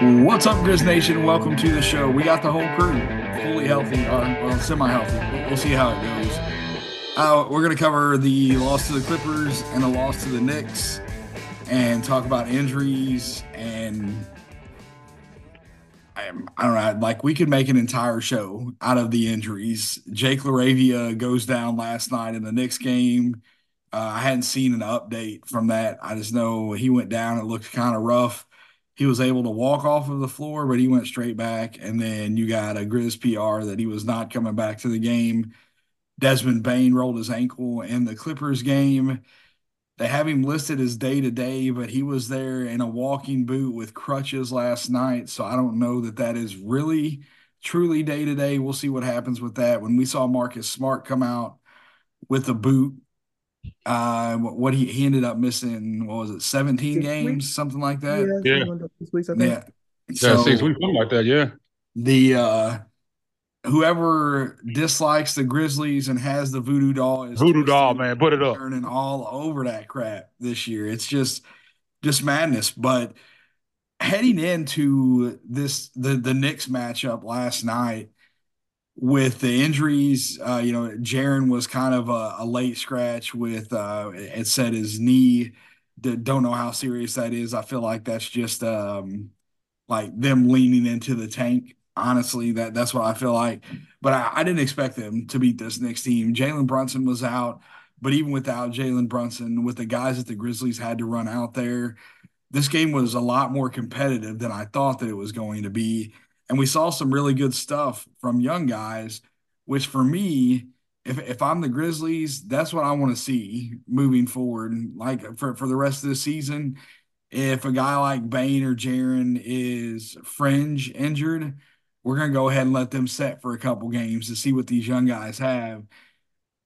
What's up, Grizz Nation? Welcome to the show. We got the whole crew fully healthy, or well, semi-healthy. We'll, we'll see how it goes. Uh, we're going to cover the loss to the Clippers and the loss to the Knicks, and talk about injuries and I, I don't know. Like we could make an entire show out of the injuries. Jake LaRavia goes down last night in the Knicks game. Uh, I hadn't seen an update from that. I just know he went down. It looked kind of rough he was able to walk off of the floor, but he went straight back. And then you got a Grizz PR that he was not coming back to the game. Desmond Bane rolled his ankle in the Clippers game. They have him listed as day to day, but he was there in a walking boot with crutches last night. So I don't know that that is really truly day to day. We'll see what happens with that. When we saw Marcus Smart come out with a boot uh, what he, he ended up missing, what was it, 17 six games, weeks? something like that? Yeah. Yeah. Six weeks, I think. yeah. So, yeah, six weeks, something like that. Yeah. The, uh, whoever dislikes the Grizzlies and has the voodoo doll is voodoo doll, man. Put it up. Turning all over that crap this year. It's just, just madness. But heading into this, the, the Knicks matchup last night, with the injuries, uh, you know, Jaren was kind of a, a late scratch with uh, it said his knee. Don't know how serious that is. I feel like that's just um, like them leaning into the tank. Honestly, that that's what I feel like. But I, I didn't expect them to beat this next team. Jalen Brunson was out, but even without Jalen Brunson, with the guys that the Grizzlies had to run out there, this game was a lot more competitive than I thought that it was going to be and we saw some really good stuff from young guys, which for me, if if I'm the Grizzlies, that's what I want to see moving forward. Like for, for the rest of the season, if a guy like Bane or Jaren is fringe injured, we're gonna go ahead and let them set for a couple games to see what these young guys have.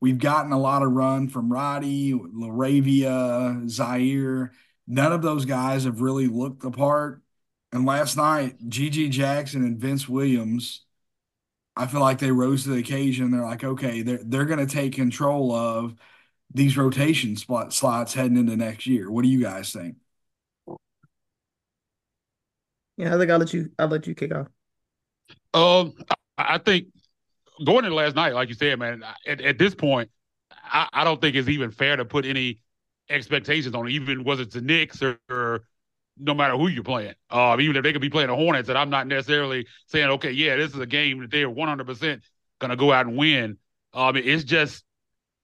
We've gotten a lot of run from Roddy, LaRavia, Ziaire. None of those guys have really looked the part and last night, GG Jackson and Vince Williams, I feel like they rose to the occasion. They're like, okay, they're they're going to take control of these rotation spot slots heading into next year. What do you guys think? Yeah, I think I'll let you. I'll let you kick off. Um, I think going into last night, like you said, man, at, at this point, I, I, don't think it's even fair to put any expectations on it. Even was it the Knicks or, or no matter who you're playing. Uh, even if they could be playing the Hornets, that I'm not necessarily saying, okay, yeah, this is a game that they're 100% going to go out and win. Um, it's just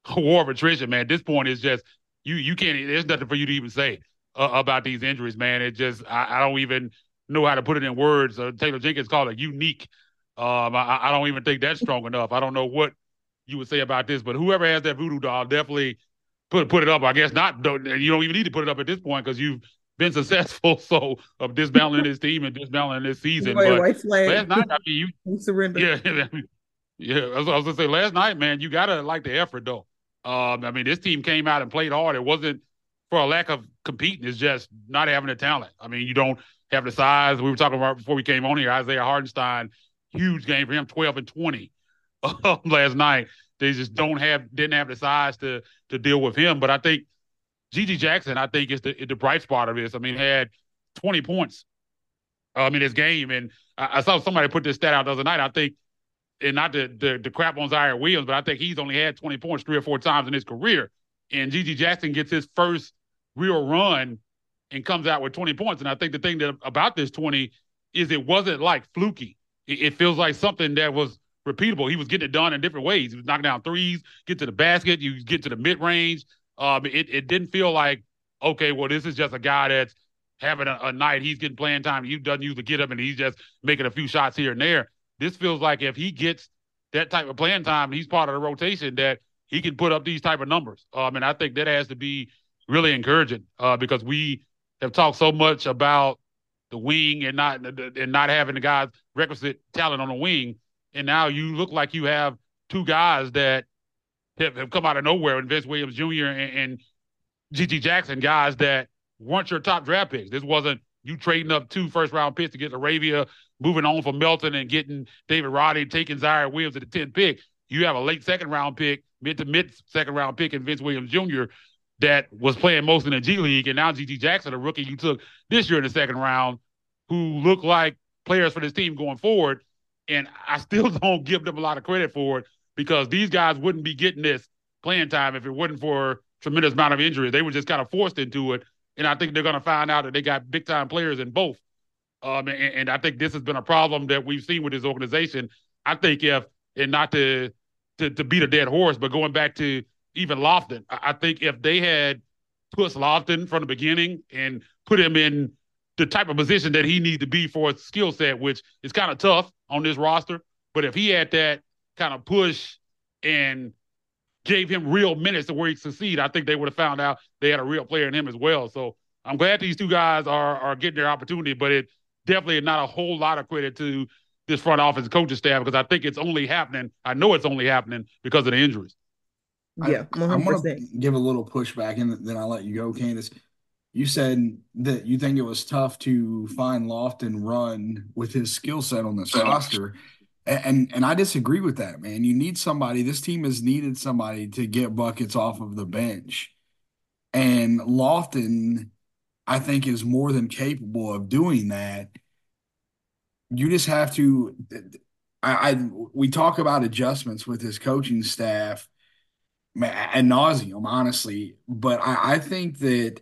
a war of attrition, man. At this point, it's just you you can't. There's nothing for you to even say uh, about these injuries, man. It just I, I, don't even know how to put it in words. Uh, Taylor Jenkins called it unique. Um, I, I don't even think that's strong enough. I don't know what you would say about this, but whoever has that voodoo doll definitely put put it up. I guess not. Don't, you don't even need to put it up at this point because you've been successful. So of dismantling his team and dismantling this season. Wait, but last night, I mean, you surrender. Yeah, yeah. I was, I was, gonna say last night, man, you gotta like the effort though. Um, I mean, this team came out and played hard. It wasn't for a lack of competing. It's just not having the talent. I mean, you don't have the size. We were talking about before we came on here. Isaiah Hartenstein, huge game for him, twelve and twenty last night. They just don't have didn't have the size to to deal with him. But I think GG Jackson, I think, is the the bright spot of this. I mean, had 20 points um, in his game, and I, I, saw somebody put this stat out the other night. I think, and not the the, the crap on Ziaire Williams, but I think he's only had 20 points three or four times in his career. And GG Jackson gets his first real run and comes out with 20 points. And I think the thing that about this 20 is it wasn't like fluky. It, it feels like something that was repeatable. He was getting it done in different ways. He was knocking down threes, get to the basket, you get to the mid range. Um, it, it didn't feel like, okay, well, this is just a guy that's having a, a night. He's getting playing time. He doesn't usually get up and he's just making a few shots here and there. This feels like if he gets that type of playing time, he's part of the rotation that he can put up these type of numbers. Um, and I think that has to be really encouraging uh, because we have talked so much about the wing and not and not having the guys requisite talent on the wing, and now you look like you have two guys that have, have come out of nowhere, and Vince Williams Jr. and, and GG Jackson, guys that weren't your top draft picks. This wasn't you trading up two first round picks to get LaRavia, moving on from Melton and getting David Roddy, taking Ziaire Williams at the 10th pick. You have a late second round pick, mid to mid second round pick in Vince Williams Jr. that was playing most in the G League, and now GG Jackson, a rookie you took this year in the second round, who look like players for this team going forward. And I still don't give them a lot of credit for it because these guys wouldn't be getting this playing time if it wasn't for a tremendous amount of injuries. They were just kind of forced into it. And I think they're going to find out that they got big time players in both. Um, and, and, I think this has been a problem that we've seen with this organization. I think if, and not to, to, to beat a dead horse, but going back to even Lofton, I think if they had put Lofton from the beginning and put him in the type of position that he needs to be for his skill set, which is kind of tough on this roster. But if he had that kind of push and gave him real minutes to where he succeed, I think they would have found out they had a real player in him as well. So I'm glad these two guys are are getting their opportunity, but it definitely not a whole lot of credit to this front office coaching staff because I think it's only happening. I know it's only happening because of the injuries. Yeah, 100%. I, am going to give a little pushback and then I'll let you go, Candace. You said that you think it was tough to find Lofton run with his skill set on this roster. And and I disagree with that, man. You need somebody. This team has needed somebody to get buckets off of the bench. And Lofton, I think, is more than capable of doing that. You just have to I, I we talk about adjustments with his coaching staff ad nauseum, honestly. But I, I think that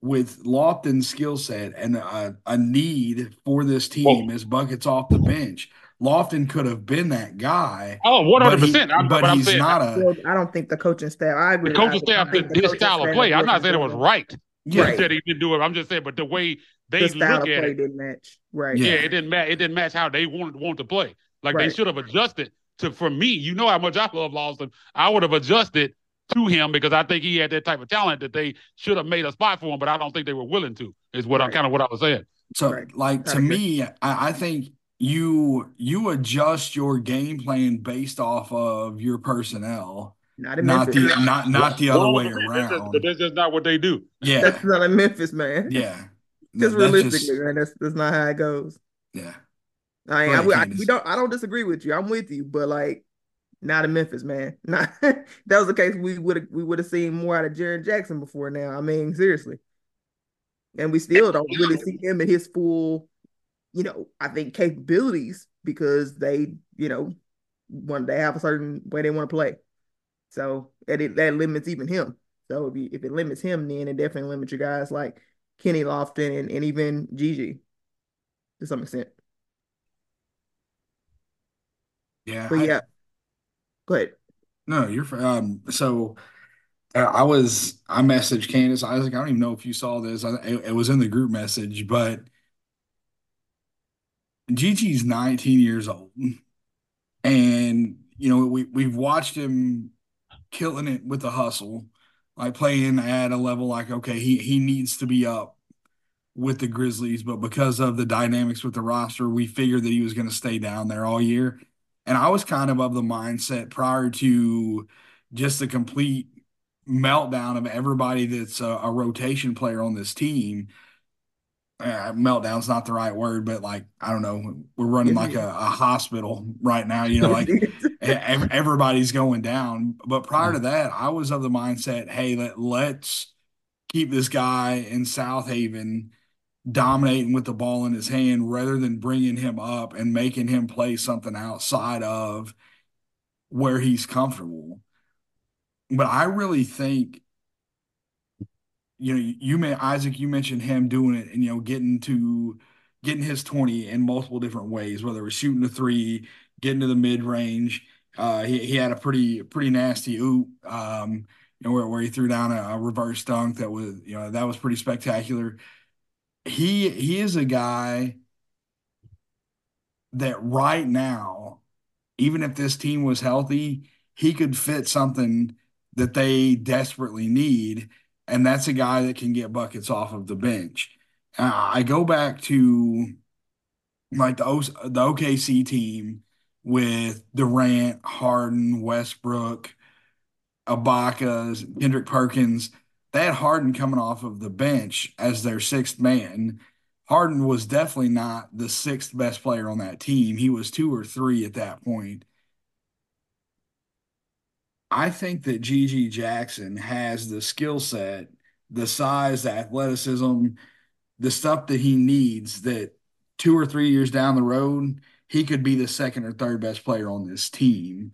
with Lofton's skill set and a, a, need for this team is buckets off the bench, Lofton could have been that guy. Oh, 100 percent. But, he's saying, not a. I don't think the coaching staff. I agree. The coaching staff, the, his style of play. I'm not saying it was right. Yeah, right. said he didn't do it. I'm just saying, but the way they the look at it didn't match. Right. Yeah, yeah, it didn't match. It didn't match how they wanted want to play. Like right. they should have adjusted to. For me, you know how much I love Lofton. I would have adjusted to him because I think he had that type of talent that they should have made a spot for him, but I don't think they were willing to. Is what right. I kind of what I was saying. So, right. like to me, I, I think you you adjust your game plan based off of your personnel. Not, not the not not the other way around. But that's just not what they do. Yeah, that's not in Memphis, man. Yeah, just realistically, just, man, that's that's not how it goes. Yeah, I, I, I, we don't I don't disagree with you. I'm with you, but like not in Memphis, man. Not that was the case. We would have we would have seen more out of Jaren Jackson before now. I mean, seriously. And we still don't really see him in his full, you know, I think capabilities because they, you know, want they have a certain way they want to play. So that it, that limits even him. So if you, if it limits him, then it definitely limits your guys like Kenny Lofton and, and even GG to some extent. Yeah. But yeah, Go ahead. No, you're um. So uh, I was I messaged Candace Isaac. I don't even know if you saw this. I, it, it was in the group message, but GG's 19 years old, and you know we we've watched him killing it with the hustle, like playing at a level like okay he he needs to be up with the Grizzlies, but because of the dynamics with the roster, we figured that he was going to stay down there all year. And I was kind of of the mindset prior to just the complete meltdown of everybody that's a, a rotation player on this team. Uh, meltdown's not the right word, but like I don't know, we're running like a, a hospital right now. You know, like everybody's going down. But prior to that, I was of the mindset, hey, let let's keep this guy in Southaven dominating with the ball in his hand rather than bringing him up and making him play something outside of where he's comfortable. But I really think, you know, you may Isaac, you mentioned him doing it and you know getting to getting his twenty in multiple different ways, whether it was shooting the three, getting to the mid range. Uh, he he had a pretty pretty nasty oop, um, you know, where, where he threw down a, a reverse dunk that was you know that was pretty spectacular he he is a guy that right now, even if this team was healthy, he could fit something that they desperately need, and that's a guy that can get buckets off of the bench. I go back to like the o- the OKC team with Durant, Harden, Westbrook, Ibaka, Kendrick Perkins they had Harden coming off of the bench as their sixth man. Harden was definitely not the sixth best player on that team. He was two or three at that point. I think that GG Jackson has the skill set, the size, the athleticism, the stuff that he needs that two or three years down the road, he could be the second or third best player on this team.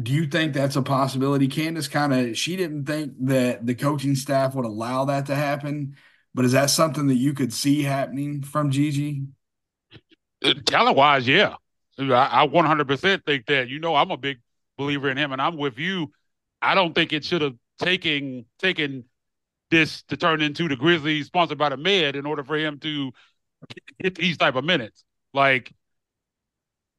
Do you think that's a possibility? Candace kind of she didn't think that the coaching staff would allow that to happen, but is that something that you could see happening from GG? Uh, talent wise, yeah. I, 100% think that. You know, I'm a big believer in him, and I'm with you. I don't think it should have taken taken this to turn into the Grizzlies sponsored by the Med in order for him to get these type of minutes. Like,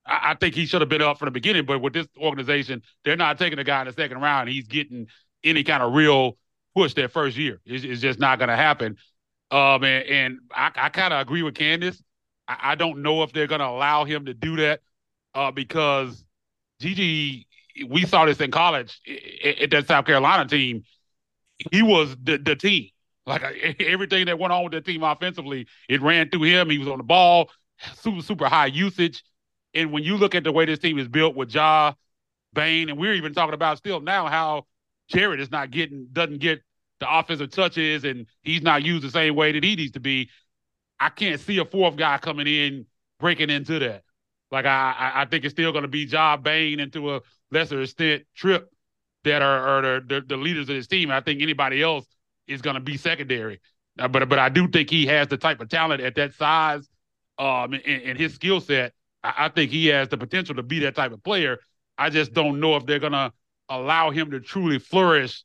I, I think he should have been up from the beginning, but with this organization, they're not taking a guy in the second round. He's getting any kind of real push that first year. It's, it's just not going to happen. Um, and, and I, I kind of agree with Candace. I, I, don't know if they're going to allow him to do that uh, because GG, we saw this in college at that South Carolina team. He was the, the team. Like everything that went on with the team offensively, it ran through him. He was on the ball, super, super high usage. And when you look at the way this team is built with Ja, Bane, and we're even talking about still now how Jared is not getting, doesn't get the offensive touches and he's not used the same way that he needs to be. I can't see a fourth guy coming in breaking into that. Like I, I think it's still going to be Ja Bane and to a lesser extent Trip that are, are the, the, leaders of his team. I think anybody else is going to be secondary. Uh, but but I do think he has the type of talent at that size, um, and, and his skill set. I, I, think he has the potential to be that type of player. I just don't know if they're going to allow him to truly flourish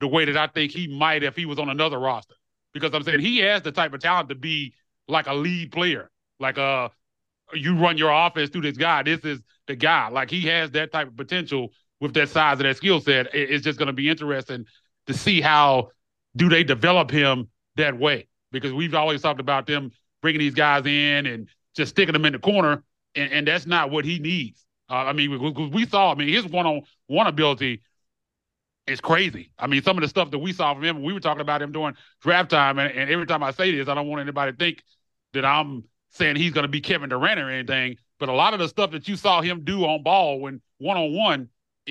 the way that I think he might if he was on another roster. Because I'm saying he has the type of talent to be like a lead player, like a uh, you run your offense through this guy. This is guy. Like he has that type of potential with that size and that skill set. It's just going to be interesting to see how do they develop him that way because we've always talked about them bringing these guys in and just sticking them in the corner, and, and that's not what he needs. Uh, I mean, we, we saw. I mean, his one-on-one ability is crazy. I mean, some of the stuff that we saw from him, we were talking about him during draft time, and, and every time I say this, I don't want anybody to think that I'm saying he's going to be Kevin Durant or anything, but a lot of the stuff that you saw him do on ball when one on one,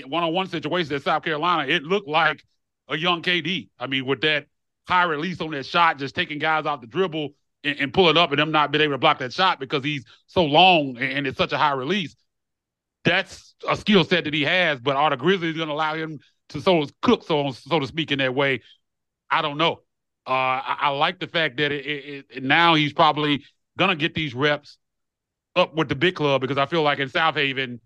one on one situations at South Carolina, it looked like a young KD. I mean, with that high release on that shot, just taking guys off the dribble and, and pulling up and them not being able to block that shot because he's so long and, and it's such a high release. That's a skill set that he has, but are the Grizzlies going to allow him to so cook, so so to speak, in that way? I don't know. Uh, I, I, like the fact that it, it, it, now he's probably gonna get these reps up with the big club because I feel like in Southaven,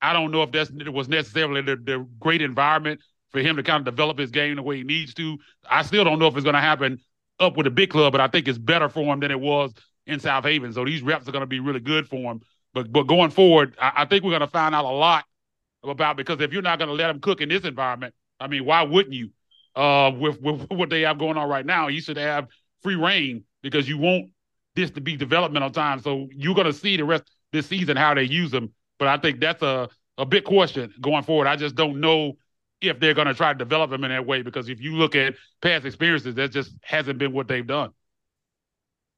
I don't know if that's was necessarily the, the great environment for him to kind of develop his game the way he needs to. I still don't know if it's going to happen up with the big club, but I think it's better for him than it was in Southaven. So these reps are going to be really good for him. But but going forward, I, I think we're going to find out a lot about because if you're not going to let him cook in this environment, I mean, why wouldn't you? Uh, with with what they have going on right now, you should have free reign because you won't this to be developmental time. So you're going to see the rest this season how they use them. But I think that's a, a big question going forward. I just don't know if they're going to try to develop them in that way because if you look at past experiences, that just hasn't been what they've done.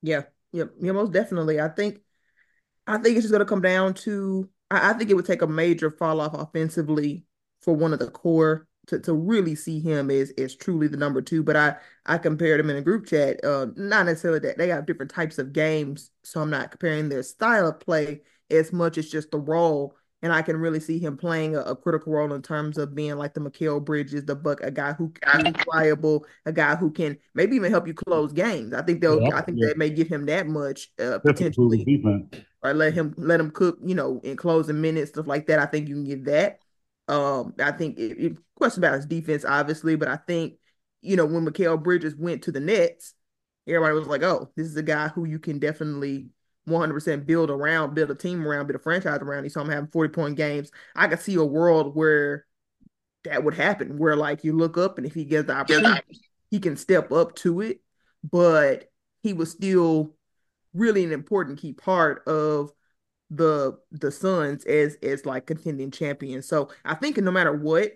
Yeah, yeah, yeah, most definitely. I think, I think it's just going to come down to. I, I think it would take a major fall off offensively for one of the core to, to really see him as as truly the number two. But I I compared him in a group chat. Uh, not necessarily that they have different types of games, so I'm not comparing their style of play as much as just the role. And I can really see him playing a, a critical role in terms of being like the Mikal Bridges, the buck, a guy who who is reliable, a guy who can maybe even help you close games. I think they'll. Yeah, I think yeah. that may give him that much uh, potentially, or let him let him cook. You know, in closing minutes, stuff like that. I think you can get that. Um, I think it, it question about his defense, obviously, but I think you know when Mikal Bridges went to the Nets, everybody was like, "Oh, this is a guy who you can definitely 100% build around, build a team around, build a franchise around." He saw him having 40 point games. I could see a world where that would happen, where like you look up and if he gets the opportunity, he can step up to it. But he was still really an important key part of the the Suns as as like contending champions. So I think no matter what,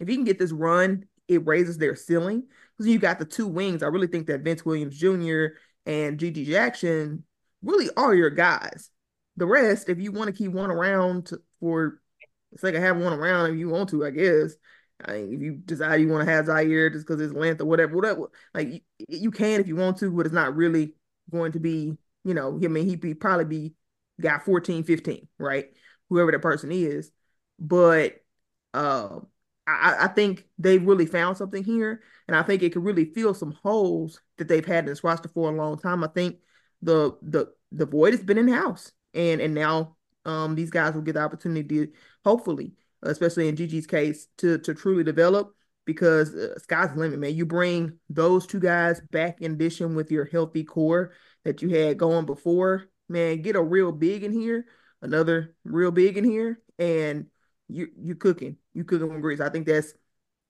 if you can get this run, it raises their ceiling. Because you got the two wings. I really think that Vince Williams Jr. and GG Jackson really are your guys. The rest, if you want to keep one around for the sake of having one around, if you want to, I guess. I mean, if you decide you want to have Ziaire just because his length or whatever, whatever, like you, you can if you want to, but it's not really going to be, you know, I mean, he'd be probably be got 14, 15, right? Whoever that person is. But uh, I, I think they've really found something here. And I think it could really fill some holes that they've had in this roster for a long time. I think the the the void has been in house. And and now um these guys will get the opportunity to hopefully, especially in GG's case, to to truly develop because uh, sky's the limit, man. You bring those two guys back in addition with your healthy core that you had going before, man. Get a real big in here, another real big in here, and you you cooking, you cooking with grease. I think that's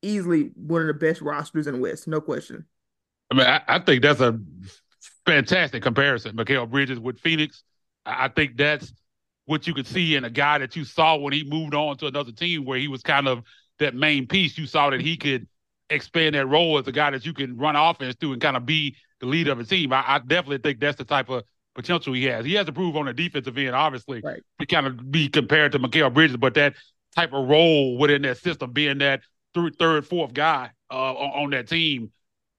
easily one of the best rosters in the West, no question. I mean, I, I think that's a fantastic comparison, Mikal Bridges with Phoenix. I think that's what you could see in a guy that you saw when he moved on to another team, where he was kind of that main piece. You saw that he could expand that role as a guy that you can run offense to and kind of be the leader of a team. I, I definitely think that's the type of potential he has. He has to prove on the defensive end, obviously, right. to kind of be compared to Mikal Bridges, but that type of role within that system, being that third, third fourth guy uh, on, that team,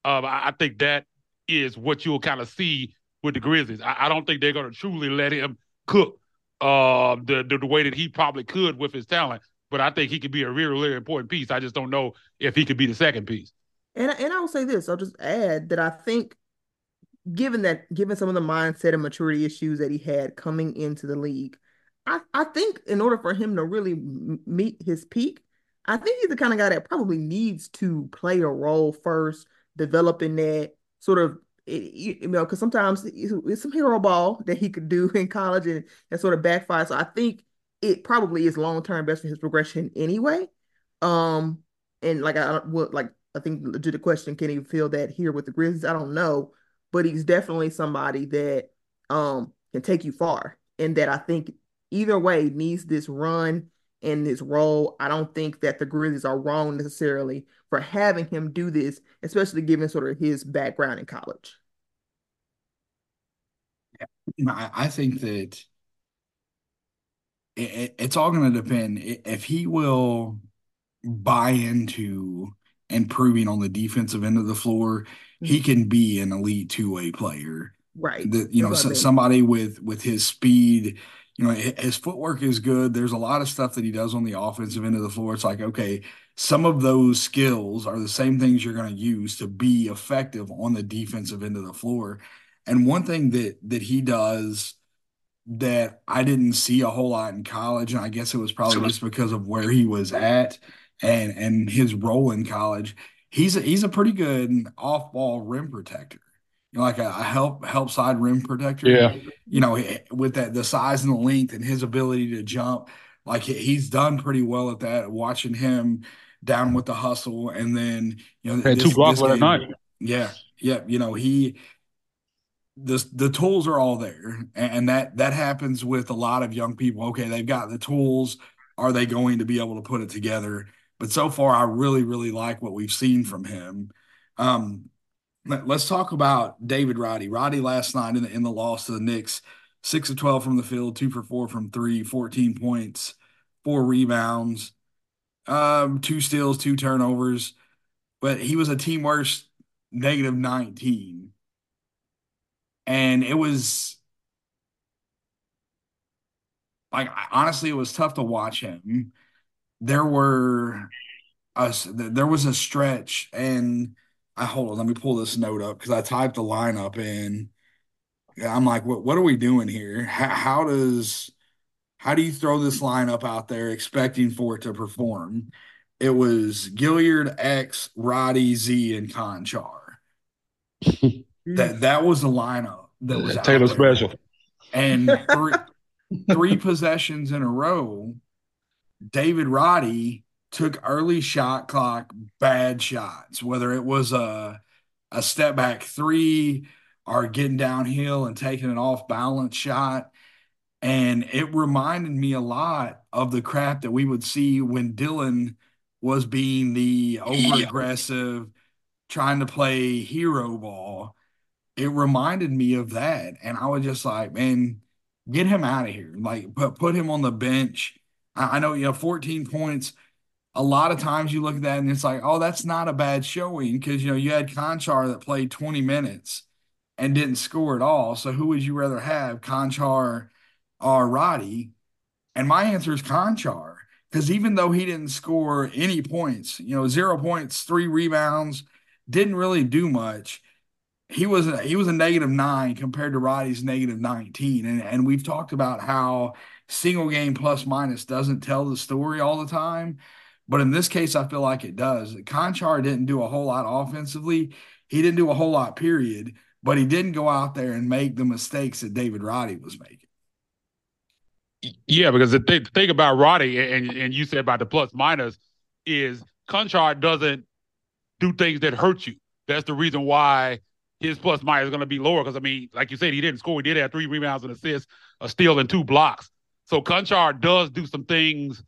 uh, I, I, think that is what you'll kind of see with the Grizzlies. I, I don't think they're going to truly let him cook uh, the, the, the way that he probably could with his talent. But I think he could be a really, really important piece. I just don't know if he could be the second piece. And and I will say this. I'll just add that I think, given that, given some of the mindset and maturity issues that he had coming into the league, I, I think in order for him to really meet his peak, I think he's the kind of guy that probably needs to play a role first, developing that sort of, you know, because sometimes it's some hero ball that he could do in college and, and sort of backfire. So I think it probably is long term best for his progression anyway. Um, and like I well, like I think to the question, can he feel that here with the Grizzlies? I don't know, but he's definitely somebody that um can take you far, and that I think either way needs this run and this role. I don't think that the Grizzlies are wrong necessarily for having him do this, especially given sort of his background in college. I think that it, it's all going to depend if he will buy into improving on the defensive end of the floor. Mm-hmm. He can be an elite two way player, right? That you know, so, somebody with with his speed you know, his footwork is good. There's a lot of stuff that he does on the offensive end of the floor. It's like, okay, some of those skills are the same things you're going to use to be effective on the defensive end of the floor. And one thing that that he does that I didn't see a whole lot in college, and I guess it was probably just because of where he was at and and his role in college. He's a, he's a pretty good off ball rim protector you know, like a, a, help help side rim protector. Yeah. You know, with that the size and the length and his ability to jump, like he's done pretty well at that. Watching him down with the hustle, and then you know, this, two blocks last night. Yeah, yeah. You know, he the the tools are all there, and that that happens with a lot of young people. Okay, they've got the tools. Are they going to be able to put it together? But so far, I really, really like what we've seen from him. Um, Let's talk about David Roddy. Roddy last night in the, in the loss to the Knicks, six of 12 from the field, two for four from three, 14 points, four rebounds, um, two steals, two turnovers. But he was a team worst negative 19. And it was like, honestly, it was tough to watch him. There were us, there was a stretch and I hold on, let me pull this note up because I typed the lineup in. I'm like, what what are we doing here? How, how does how do you throw this lineup out there expecting for it to perform? It was Gilyard, X, Roddy, Z, and Konchar. that that was the lineup that was Taylor Special. And three, three possessions in a row, David Roddy took early shot clock bad shots, whether it was a a step back three or getting downhill and taking an off balance shot. And it reminded me a lot of the crap that we would see when Dillon was being the over aggressive, trying to play hero ball. It reminded me of that. And I was just like, man, get him out of here. Like, put, put him on the bench. I, know you have 14 points a lot of times you look at that and it's like, oh, that's not a bad showing because you know you had Konchar that played 20 minutes and didn't score at all. So who would you rather have, Konchar or Roddy? And my answer is Konchar because even though he didn't score any points, you know, zero points, three rebounds, didn't really do much. He was a, he was a negative nine compared to Roddy's negative 19. And, and we've talked about how single game plus minus doesn't tell the story all the time. But in this case, I feel like it does. Konchar didn't do a whole lot offensively. He didn't do a whole lot, period. But he didn't go out there and make the mistakes that David Roddy was making. Yeah, because the, th- the thing about Roddy and and you said about the plus minus is Konchar doesn't do things that hurt you. That's the reason why his plus minus is going to be lower. Because I mean, like you said, he didn't score. He did have three rebounds and assists, a steal, and two blocks. So Konchar does do some things.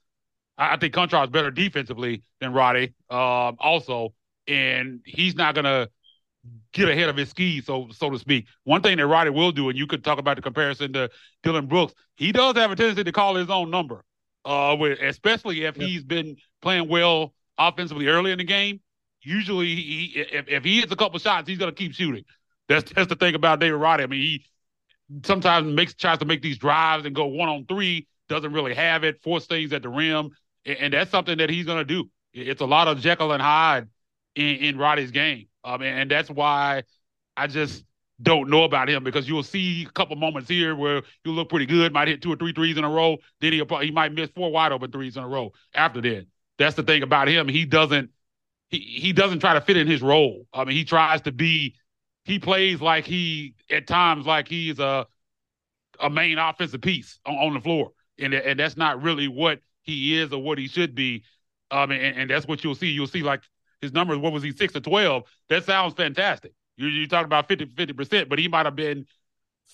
I, I think Konchar is better defensively than Roddy, um, also, and he's not going to get ahead of his skis, so so to speak. One thing that Roddy will do, and you could talk about the comparison to Dillon Brooks, he does have a tendency to call his own number, uh, with, especially if yep. he's been playing well offensively early in the game. Usually, he, if, if he hits a couple shots, he's going to keep shooting. That's that's the thing about David Roddy. I mean, he sometimes makes tries to make these drives and go one on three, doesn't really have it, force things at the rim, and, and that's something that he's to do. It's a lot of Jekyll and Hyde in, in Roddy's game. Um, and, and that's why I just don't know about him because you'll see a couple moments here where you look pretty good, might hit two or three threes in a row. Then he he might miss four wide open threes in a row after that. That's the thing about him. He doesn't he he doesn't try to fit in his role. I mean, he tries to be. He plays like he at times like he's a a main offensive piece on, on the floor, and and that's not really what he is or what he should be. Um, and, and that's what you'll see. You'll see like his numbers, what was he, six to 12? That sounds fantastic. You, you talk about 50, 50%, but he might have been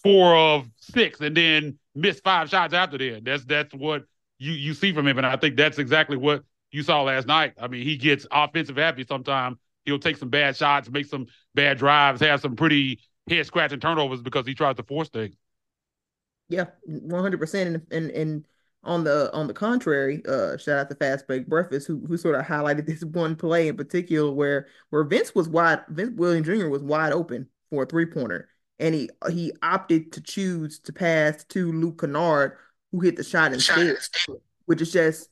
four of six and then missed five shots after that. That's that's what you, you see from him. And I think that's exactly what you saw last night. I mean, he gets offensive happy sometimes. He'll take some bad shots, make some bad drives, have some pretty head scratching turnovers because he tries to force things. Yeah, one hundred percent. And and on the on the contrary, uh, shout out to Fast Break Breakfast, who who sort of highlighted this one play in particular where where Vince was wide, Vince Williams Jr. was wide open for a three pointer, and he he opted to choose to pass to Luke Kennard, who hit the shot instead, which is just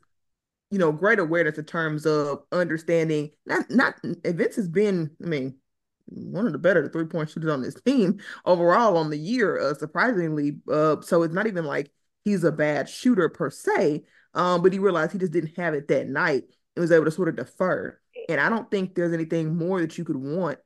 you know great awareness in terms of understanding. Not not Vince has been, I mean, one of the better three point shooters on this team overall on the year, uh, surprisingly. Uh, so it's not even like he's a bad shooter per se, um, but he realized he just didn't have it that night and was able to sort of defer. And I don't think there's anything more that you could want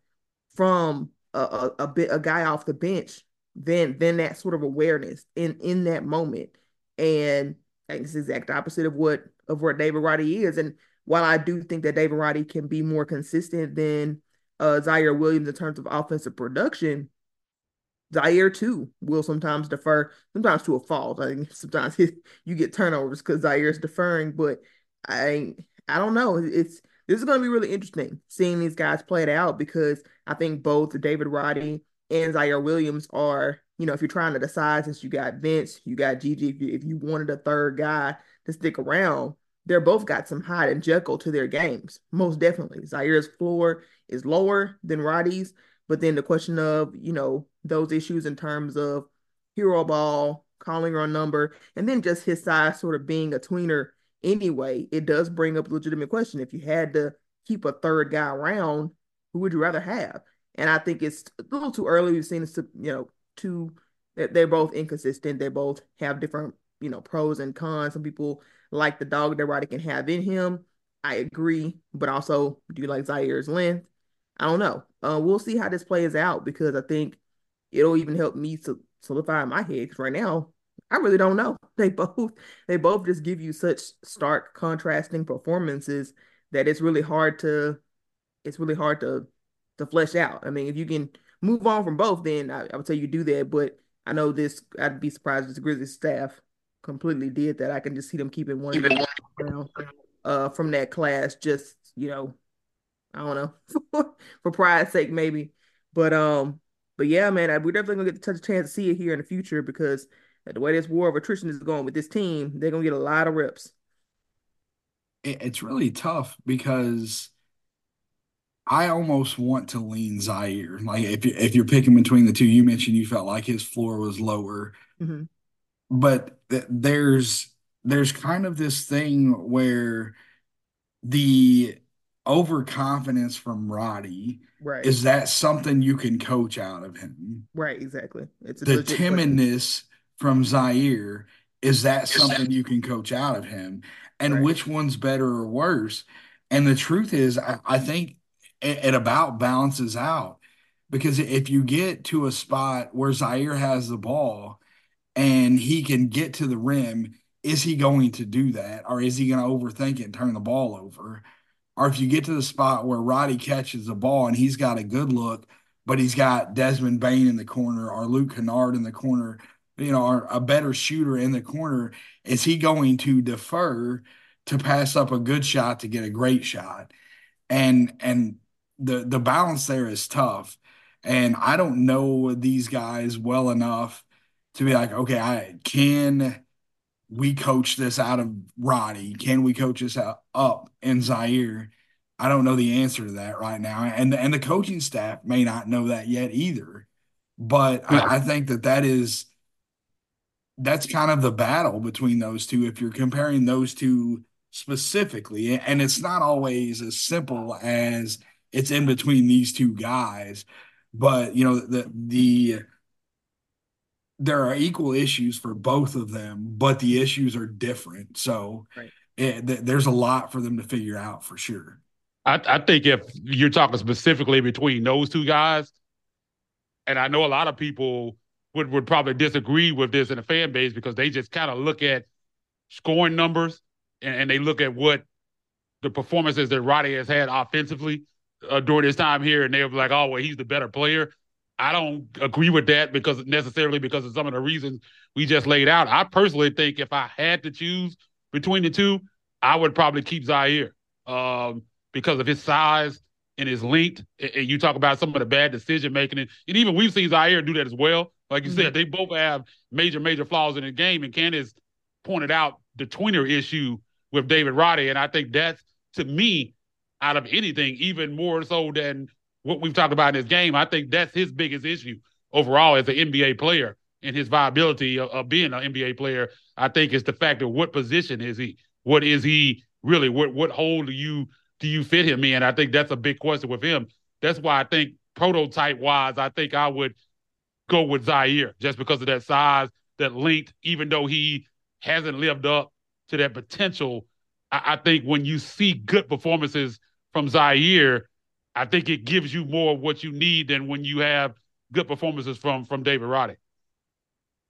from a, a, a bit a guy off the bench than than that sort of awareness in in that moment. And it's the exact opposite of what of what David Roddy is. And while I do think that David Roddy can be more consistent than uh, Ziaire Williams in terms of offensive production, Ziaire too will sometimes defer, sometimes to a fault. I think sometimes he, you get turnovers because Ziaire's deferring, but I I don't know. It's this is going to be really interesting seeing these guys play it out because I think both David Roddy and Ziaire Williams are, you know, if you're trying to decide since you got Vince, you got GG, if you, if you wanted a third guy to stick around, they're both got some Hyde and Jekyll to their games, most definitely. Ziaire's floor is lower than Roddy's, but then the question of, you know, those issues in terms of hero ball, calling her a number, and then just his size sort of being a tweener anyway, it does bring up a legitimate question. If you had to keep a third guy around, who would you rather have? And I think it's a little too early. We've seen you know, two, they're both inconsistent. They both have different, you know, pros and cons. Some people like the dog that Roddy can have in him. I agree, but also, do you like Ziaire's length? I don't know. Uh, we'll see how this plays out because I think it'll even help me to solidify my head. Because right now, I really don't know. They both they both just give you such stark contrasting performances that it's really hard to it's really hard to to flesh out. I mean, if you can move on from both, then I, I would say you do that. But I know this. I'd be surprised if the Grizzlies staff completely did that. I can just see them keeping one down uh, from that class. Just you know, I don't know for, for pride's sake, maybe. But um, but yeah, man, we're definitely gonna get to touch a chance to see it here in the future because the way this war of attrition is going with this team, they're gonna get a lot of reps. It's really tough because I almost want to lean Ziaire. Like if you if you're picking between the two, you mentioned you felt like his floor was lower, mm-hmm. But th- there's there's kind of this thing where the overconfidence from Roddy right. is that something you can coach out of him? Right, exactly. It's the timidness question. from Ziaire is that something you can coach out of him? And right. which one's better or worse? And the truth is, I, I think it, it, about balances out because if you get to a spot where Ziaire has the ball and he can get to the rim, is he going to do that or is he going to overthink it and turn the ball over? Or if you get to the spot where Roddy catches the ball and he's got a good look, but he's got Desmond Bane in the corner or Luke Kennard in the corner, you know, or a better shooter in the corner, is he going to defer to pass up a good shot to get a great shot? And and the the balance there is tough. And I don't know these guys well enough to be like, okay, I can we coach this out of Roddy? Can we coach this out, up in Ziaire? I don't know the answer to that right now, and and the coaching staff may not know that yet either. But yeah. I, I think that that is that's kind of the battle between those two. If you're comparing those two specifically, and it's not always as simple as it's in between these two guys, but you know the the there are equal issues for both of them, but the issues are different. So right. it, th- there's a lot for them to figure out for sure. I, I think if you're talking specifically between those two guys, and I know a lot of people would, would probably disagree with this in the fan base because they just kind of look at scoring numbers and, and, they look at what the performances that Roddy has had offensively uh, during his time here, and they're like, "Oh, well, he's the better player." I don't agree with that because necessarily because of some of the reasons we just laid out. I personally think if I had to choose between the two, I would probably keep Ziaire um, because of his size and his length. And you talk about some of the bad decision making, and even we've seen Ziaire do that as well. Like you mm-hmm. said, they both have major, major flaws in the game. And Candace pointed out the tweener issue with David Roddy, and I think that's to me, out of anything, even more so than what we've talked about in this game, I think that's his biggest issue overall as an NBA player and his viability of, of being an NBA player. I think is the fact of what position is he? What is he really? What what hole do you do you fit him in? I think that's a big question with him. That's why I think prototype wise, I think I would go with Ziaire just because of that size, that length, even though he hasn't lived up to that potential. I, I think when you see good performances from Ziaire, I think it gives you more of what you need than when you have good performances from from David Roddy.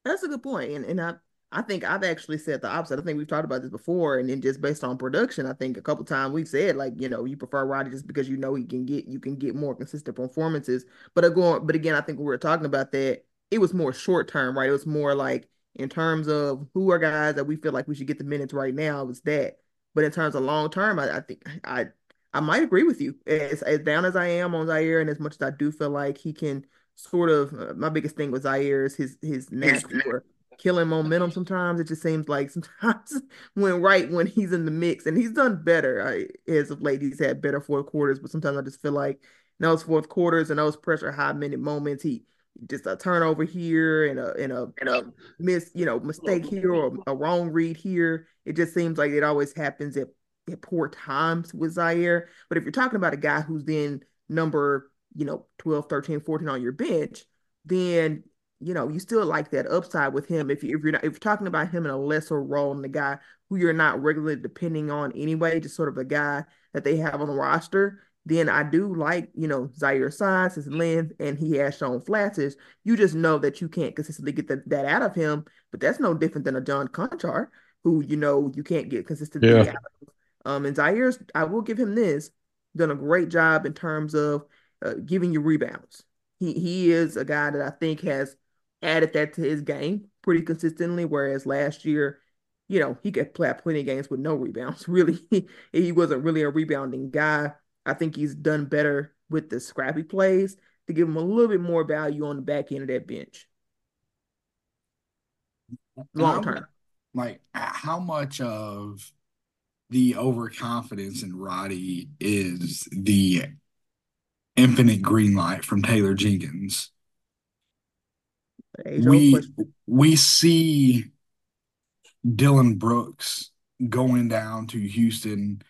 That's a good point, and and I I think I've actually said the opposite. I think we've talked about this before, and then just based on production, I think a couple times we've said like you know you prefer Roddy just because you know he can get you can get more consistent performances. But going, but again, I think we were talking about that. It was more short term, right? It was more like in terms of who are guys that we feel like we should get the minutes right now. It was that. But in terms of long term, I, I think I I might agree with you. As, as down as I am on Ziaire, and as much as I do feel like he can sort of, uh, my biggest thing with Ziaire is his his knack for killing momentum. Sometimes it just seems like sometimes when right when he's in the mix, and he's done better I, as of late. He's had better fourth quarters, but sometimes I just feel like in those fourth quarters and those pressure high minute moments, he just a turnover here and a and a and a miss, you know, mistake here or a wrong read here. It just seems like it always happens at poor times with Ziaire. But if you're talking about a guy who's then number, you know, 12, 13, 14 on your bench, then you know, you still like that upside with him. If, you, if you're not, if you're talking about him in a lesser role than the guy who you're not regularly depending on anyway, just sort of a guy that they have on the roster, then I do like, you know, Ziaire's size, his length, and he has shown flashes. You just know that you can't consistently get the, that out of him, but that's no different than a John Konchar, who, you know, you can't get consistently yeah. out of um, and Ziaire's, I will give him this, done a great job in terms of uh, giving you rebounds. He he is a guy that I think has added that to his game pretty consistently. Whereas last year, you know, he could play plenty of games with no rebounds. Really, he wasn't really a rebounding guy. I think he's done better with the scrappy plays to give him a little bit more value on the back end of that bench. Long term. Like, how much of the overconfidence in Roddy is the infinite green light from Taylor Jenkins. We we see Dillon Brooks going down to Houston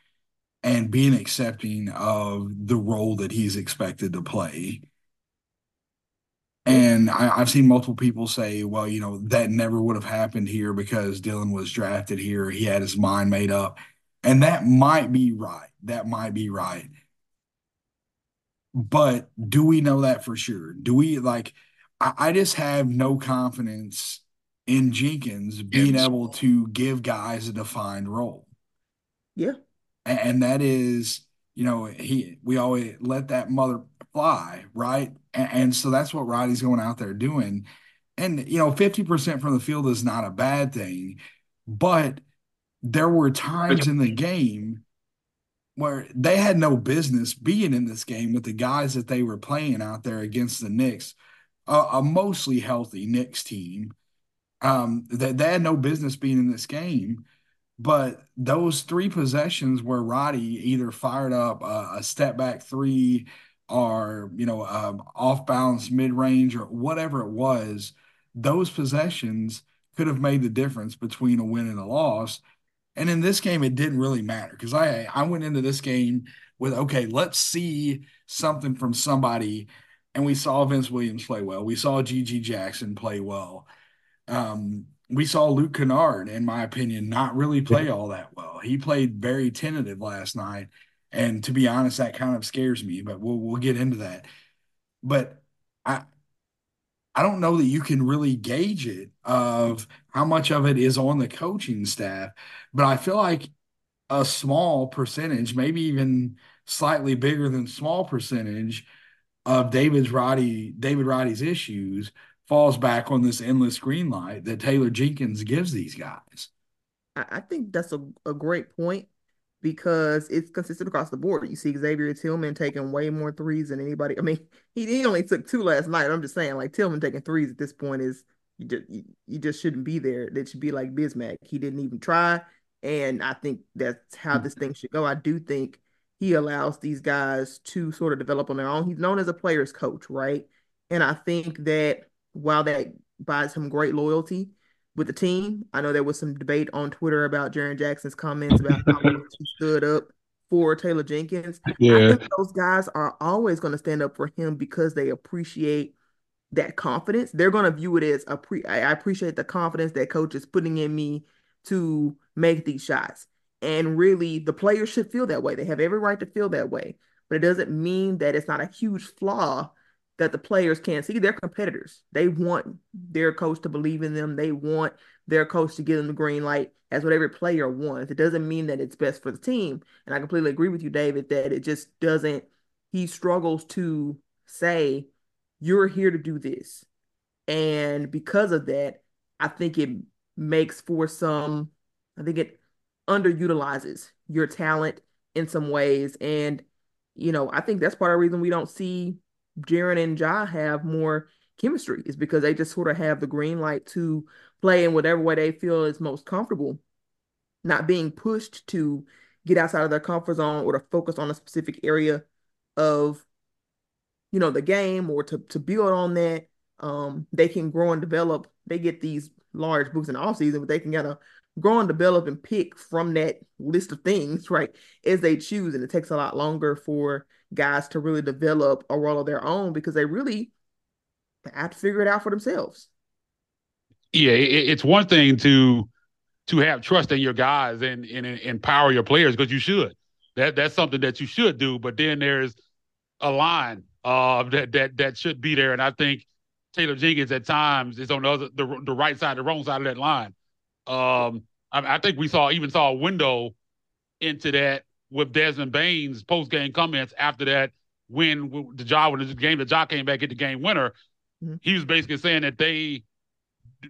and being accepting of the role that he's expected to play. And I, have seen multiple people say, well, you know, that never would have happened here because Dillon was drafted here. He had his mind made up. And that might be right. That might be right. But do we know that for sure? Do we like, I, I just have no confidence in Jenkins being able to give guys a defined role. Yeah. And, and that is, you know, he we always let that mother fly, right? And, and so that's what Roddy's going out there doing. And you know, 50% from the field is not a bad thing, but there were times in the game where they had no business being in this game with the guys that they were playing out there against the Knicks, a, a mostly healthy Knicks team um, that they, they had no business being in this game. But those three possessions where Roddy either fired up a, a step back three or, you know, um, off balance mid range or whatever it was, those possessions could have made the difference between a win and a loss. And in this game, it didn't really matter because I I went into this game with okay, let's see something from somebody, and we saw Vince Williams play well. We saw GG Jackson play well. Um, we saw Luke Kennard, in my opinion, not really play all that well. He played very tentative last night, and to be honest, that kind of scares me. But we'll we'll get into that. But I I don't know that you can really gauge it of how much of it is on the coaching staff, but I feel like a small percentage, maybe even slightly bigger than small percentage of David's Roddy David Roddy's issues falls back on this endless green light that Taylor Jenkins gives these guys. I think that's a, a great point because it's consistent across the board. You see Xavier Tillman taking way more threes than anybody. I mean, he, he only took two last night. I'm just saying, like Tillman taking threes at this point is you just you, you just shouldn't be there. That should be like Bismack. He didn't even try, and I think that's how mm. this thing should go. I do think he allows these guys to sort of develop on their own. He's known as a player's coach, right? And I think that while that buys him great loyalty with the team, I know there was some debate on Twitter about Jaren Jackson's comments about how he stood up for Taylor Jenkins. Yeah. I think those guys are always going to stand up for him because they appreciate that confidence. They're going to view it as a pre. I appreciate the confidence that coach is putting in me to make these shots. And really, the players should feel that way. They have every right to feel that way. But it doesn't mean that it's not a huge flaw that the players can't see. They're competitors. They want their coach to believe in them. They want their coach to give them the green light as what every player wants. It doesn't mean that it's best for the team. And I completely agree with you, David, that it just doesn't, he struggles to say, you're here to do this. And because of that, I think it makes for some, I think it underutilizes your talent in some ways. And, you know, I think that's part of the reason we don't see Jaren and Ja have more chemistry is because they just sort of have the green light to play in whatever way they feel is most comfortable, not being pushed to get outside of their comfort zone or to focus on a specific area of you know the game or to to build on that. Um, they can grow and develop. They get these large books in the off season, but they can kind of grow and develop and pick from that list of things, right, as they choose. And it takes a lot longer for guys to really develop a role of their own because they really have to figure it out for themselves. Yeah, it's one thing to to have trust in your guys and, and, and empower your players because you should. That that's something that you should do. But then there's a line uh, that that that should be there, and I think Taylor Jenkins at times is on the other the, the right side, the wrong side of that line. Um, I, I think we saw even saw a window into that with Desmond Bane's post game comments after that win the job when the game the job came back at the game winner. Mm-hmm. He was basically saying that they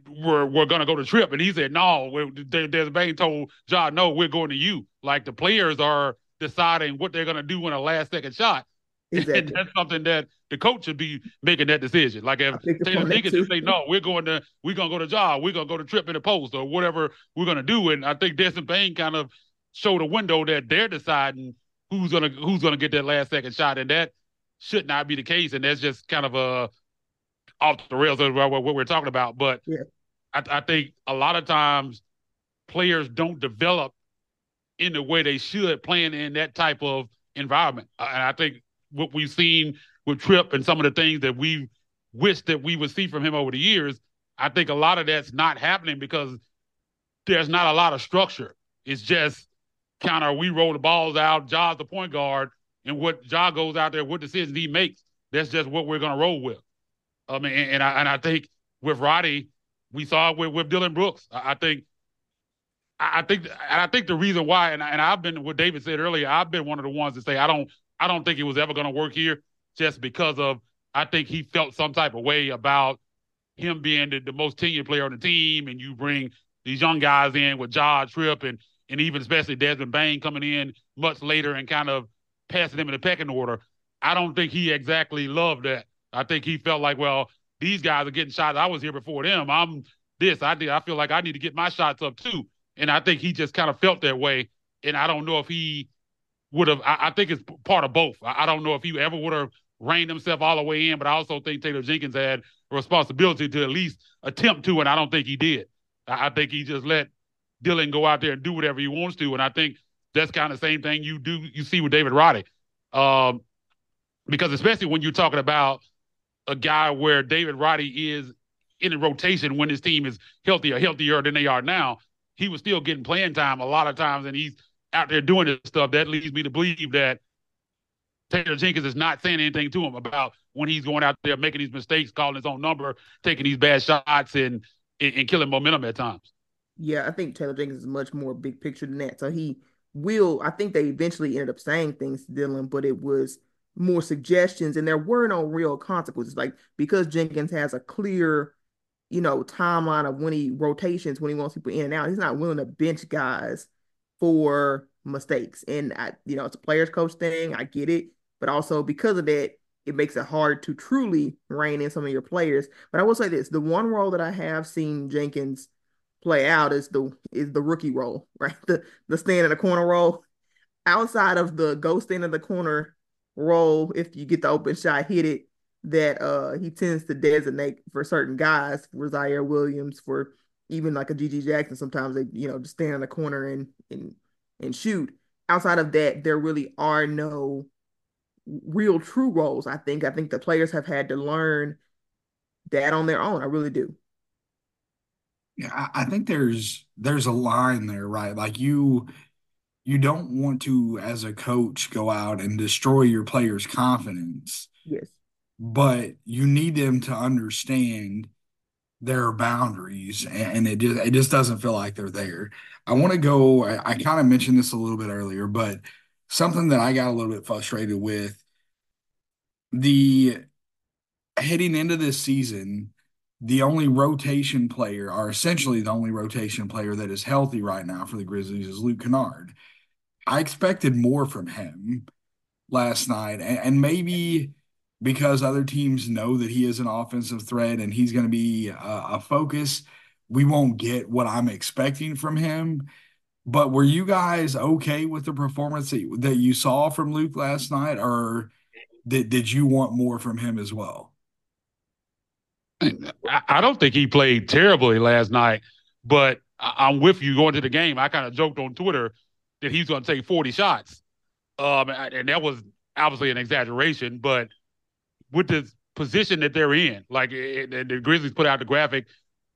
were were going to go to trip, and he said no. Desmond Bane told Ja, no, we're going to you. Like the players are deciding what they're going to do in a last second shot. Exactly. That's something that the coach should be making that decision. Like if Taylor Jenkins say, no, we're going to we're gonna go to job, we're gonna go to trip in the post or whatever we're gonna do. And I think Desmond Bane kind of showed a window that they're deciding who's gonna who's gonna get that last second shot, and that should not be the case, and that's just kind of a off the rails of what we're talking about. But yeah. I, I think a lot of times players don't develop in the way they should playing in that type of environment. Uh, and I think what we've seen with Tripp and some of the things that we wish that we would see from him over the years, I think a lot of that's not happening because there's not a lot of structure. It's just kind of we roll the balls out, Ja's the point guard, and what Ja goes out there, what decisions he makes, that's just what we're gonna roll with. I mean, and, and I and I think with Roddy, we saw it with, with Dillon Brooks. I, I think I think and I think the reason why, and, and I've been what David said earlier, I've been one of the ones to say I don't I don't think he was ever going to work here, just because of I think he felt some type of way about him being the, the most tenured player on the team, and you bring these young guys in with Ja Tripp and and even especially Desmond Bane coming in much later and kind of passing him in the pecking order. I don't think he exactly loved that. I think he felt like, well, these guys are getting shots. I was here before them. I'm this. I did. I feel like I need to get my shots up too. And I think he just kind of felt that way. And I don't know if he would have. I, I, think it's part of both. I, I don't know if he ever would have reined himself all the way in, but I also think Taylor Jenkins had a responsibility to at least attempt to, and I don't think he did. I, I think he just let Dillon go out there and do whatever he wants to, and I think that's kind of the same thing you do you see with David Roddy, um, because especially when you're talking about a guy where David Roddy is in a rotation when his team is healthier, healthier than they are now he was still getting playing time a lot of times, and he's out there doing this stuff. That leads me to believe that Taylor Jenkins is not saying anything to him about when he's going out there making these mistakes, calling his own number, taking these bad shots, and and, and killing momentum at times. Yeah, I think Taylor Jenkins is much more big picture than that. So he will. I think they eventually ended up saying things to Dillon, but it was more suggestions, and there were no real consequences. Like because Jenkins has a clear you know, timeline of when he rotations, when he wants people in and out. He's not willing to bench guys for mistakes. And I, you know, it's a players coach thing. I get it. But also because of that, it makes it hard to truly rein in some of your players. But I will say this: the one role that I have seen Jenkins play out is the is the rookie role, right? The the stand in the corner role. Outside of the go stand in the corner role, if you get the open shot, hit it that uh he tends to designate for certain guys, for Ziaire Williams, for even like a GG Jackson. Sometimes they, you know, just stand in the corner and and and shoot. Outside of that, there really are no real true roles. I think. I think the players have had to learn that on their own. I really do. Yeah, I think there's there's a line there, right? Like you you don't want to, as a coach, go out and destroy your players' confidence. Yes but you need them to understand their boundaries and it just it just doesn't feel like they're there. I want to go I, I kind of mentioned this a little bit earlier, but something that I got a little bit frustrated with the heading into this season, the only rotation player, or essentially the only rotation player that is healthy right now for the Grizzlies is Luke Kennard. I expected more from him last night, and, and maybe because other teams know that he is an offensive threat and he's going to be a, a, focus. We won't get what I'm expecting from him. But were you guys okay with the performance that, that you saw from Luke last night, or did, did you want more from him as well? I don't think he played terribly last night, but I'm with you going to the game. I kind of joked on Twitter that he's going to take 40 shots. Um, and that was obviously an exaggeration, but with the position that they're in. Like it, it, the Grizzlies put out the graphic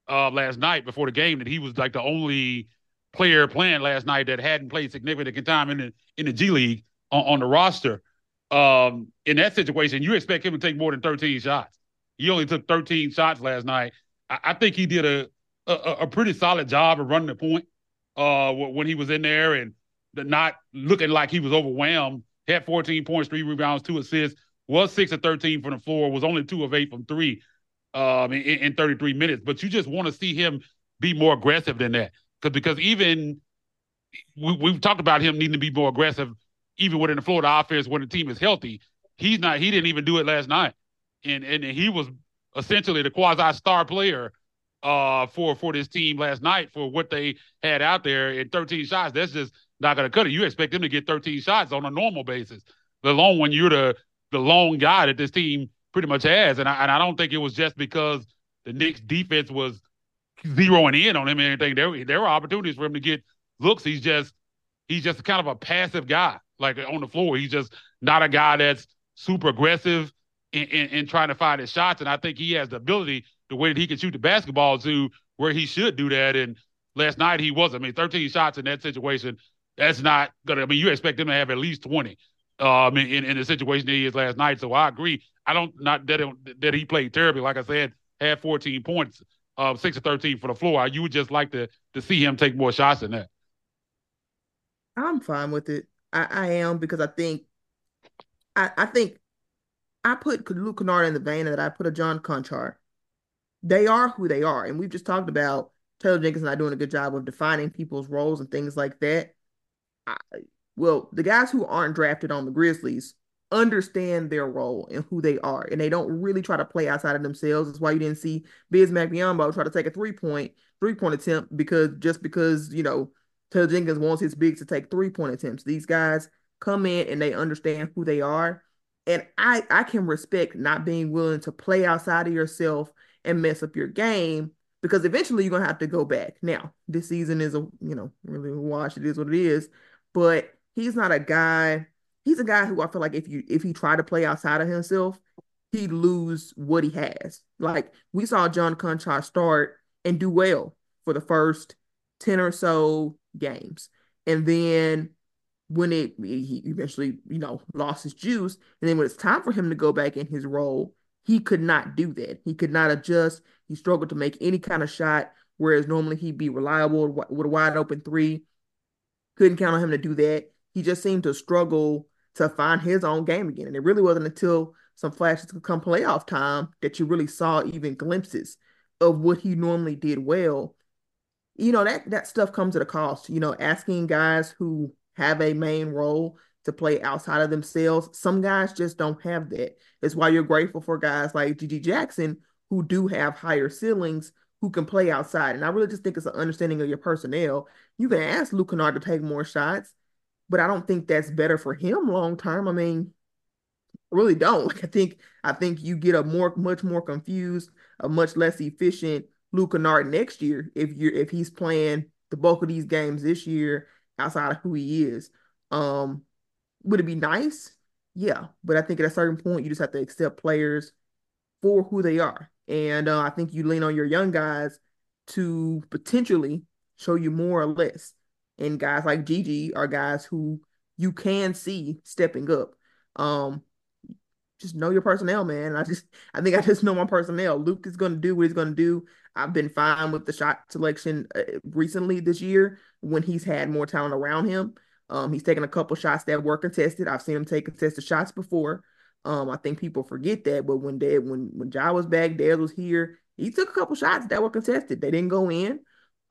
uh, last night before the game that he was like the only player playing last night that hadn't played significant time in the in the G League on, on the roster. Um, in that situation, you expect him to take more than 13 shots. He only took 13 shots last night. I, I think he did a, a, a pretty solid job of running the point uh, when he was in there and not looking like he was overwhelmed. Had 14 points, three rebounds, two assists, was six of 13 from the floor, was only two of eight from three um, in, in 33 minutes. But you just want to see him be more aggressive than that. Because because even we, we've talked about him needing to be more aggressive, even within the Florida offense when the team is healthy. He's not. He didn't even do it last night, and and he was essentially the quasi star player uh, for for this team last night for what they had out there in 13 shots. That's just not going to cut it. You expect them to get 13 shots on a normal basis, let alone when you're the the lone guy that this team pretty much has. And I, and I don't think it was just because the Knicks defense was zeroing in on him and anything. There, there were opportunities for him to get looks. He's just he's just kind of a passive guy, like on the floor. He's just not a guy that's super aggressive in, in, in trying to find his shots. And I think he has the ability, the way that he can shoot the basketball to where he should do that. And last night he wasn't. I mean, 13 shots in that situation, that's not gonna. I mean, you expect him to have at least 20. Um, in, in the situation he is last night. So I agree. I don't not that it, that he played terribly. Like I said, had 14 points, uh, six or 13 for the floor. You would just like to to see him take more shots than that. I'm fine with it. I, I am because I think I, I think I put Luke Kennard in the vein that I put a John Konchar. They are who they are. And we've just talked about Taylor Jenkins not doing a good job of defining people's roles and things like that. I, well, the guys who aren't drafted on the Grizzlies understand their role and who they are, and they don't really try to play outside of themselves. That's why you didn't see Bismack Biyombo try to take a three point three point attempt because just because you know Taylor Jenkins wants his bigs to take three point attempts. These guys come in and they understand who they are, and I I can respect not being willing to play outside of yourself and mess up your game because eventually you're gonna have to go back. Now this season is a you know really wash. It is what it is, but he's not a guy he's a guy who I feel like if you if he tried to play outside of himself, he'd lose what he has. Like we saw John Konchar start and do well for the first 10 or so games. And then when it he eventually, you know, lost his juice, and then when it's time for him to go back in his role, he could not do that. He could not adjust. He struggled to make any kind of shot, whereas normally he'd be reliable with a wide open three. Couldn't count on him to do that. He just seemed to struggle to find his own game again. And it really wasn't until some flashes could come playoff time that you really saw even glimpses of what he normally did well. You know, that that stuff comes at a cost. You know, asking guys who have a main role to play outside of themselves. Some guys just don't have that. It's why you're grateful for guys like GG Jackson who do have higher ceilings who can play outside. And I really just think it's an understanding of your personnel. You can ask Luke Kennard to take more shots but I don't think that's better for him long term. I mean, I really don't. Like I think I think you get a more much more confused, a much less efficient Luke Kennard next year if you're if he's playing the bulk of these games this year outside of who he is. Um, would it be nice? Yeah, but I think at a certain point you just have to accept players for who they are, and uh, I think you lean on your young guys to potentially show you more or less. And guys like GG are guys who you can see stepping up. Um, just know your personnel, man. I just, I think I just know my personnel. Luke is going to do what he's going to do. I've been fine with the shot selection uh, recently this year when he's had more talent around him. Um, he's taken a couple shots that were contested. I've seen him take contested shots before. Um, I think people forget that, but when Dad, when when Ja was back, Dad was here. He took a couple shots that were contested. They didn't go in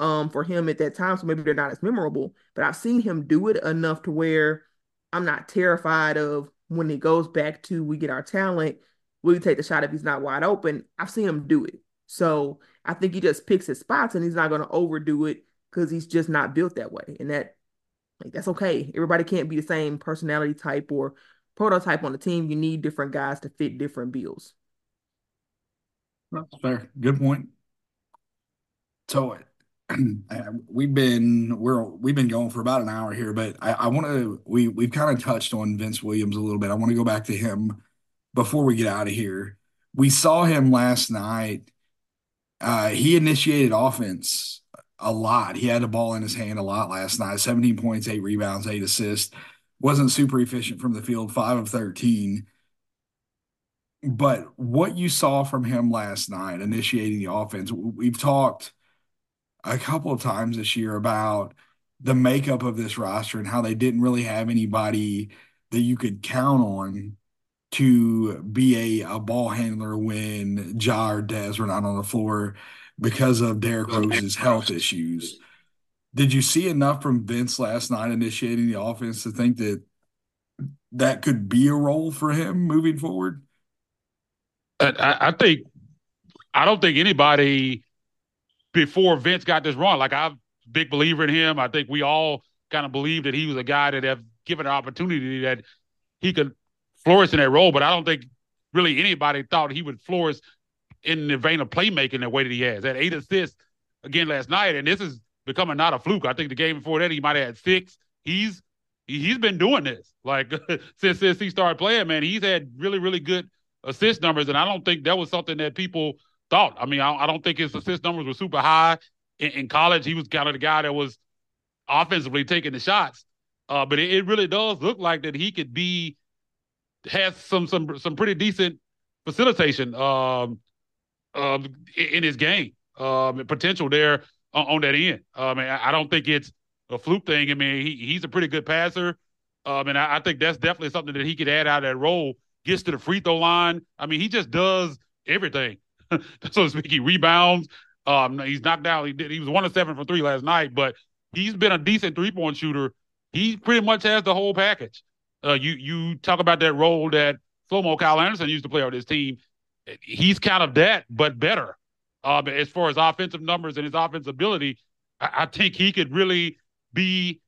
um for him at that time, so maybe they're not as memorable. But I've seen him do it enough to where I'm not terrified of when he goes back to we get our talent. Will he take the shot if he's not wide open? I've seen him do it. So I think he just picks his spots and he's not going to overdo it because he's just not built that way. And that like that's okay. Everybody can't be the same personality type or prototype on the team. You need different guys to fit different bills. That's fair. Good point. So we've been we're we've been going for about an hour here, but I, I want to we we've kind of touched on Vince Williams a little bit. I want to go back to him before we get out of here. We saw him last night. Uh, he initiated offense a lot. He had the ball in his hand a lot last night. 17 points, eight rebounds, eight assists. Wasn't super efficient from the field, five of 13. But what you saw from him last night, initiating the offense, we've talked a couple of times this year about the makeup of this roster and how they didn't really have anybody that you could count on to be a, a ball handler when Ja or Dez were not on the floor because of Derrick Rose's health issues. Did you see enough from Vince last night initiating the offense to think that that could be a role for him moving forward? I, I think I don't think anybody before Vince got this wrong. Like I'm a big believer in him. I think we all kind of believe that he was a guy that have given an opportunity that he could flourish in that role, but I don't think really anybody thought he would flourish in the vein of playmaking the way that he has. Had eight assists again last night, and this is becoming not a fluke. I think the game before that he might have had six. He's he's been doing this like since since he started playing. Man, he's had really really good assist numbers, and I don't think that was something that people thought. I mean, I, I don't think his assist numbers were super high in, in, college. He was kind of the guy that was offensively taking the shots, uh, but it, it really does look like that he could be has some some some pretty decent facilitation um, um, in his game um, potential there on, on that end. Um, I, I don't think it's a fluke thing. I mean, he, he's a pretty good passer. Um, and I, I, think that's definitely something that he could add out of that role. Gets to the free throw line. I mean, he just does everything, so to speak. He rebounds. Um, he's knocked out. He did. He was one of seven from three last night, but he's been a decent three point shooter. He pretty much has the whole package. Uh, you you talk about that role that Slo-Mo Kyle Anderson used to play on his team. He's kind of that, but better. Um, as far as offensive numbers and his offensive ability, I, I think he could really be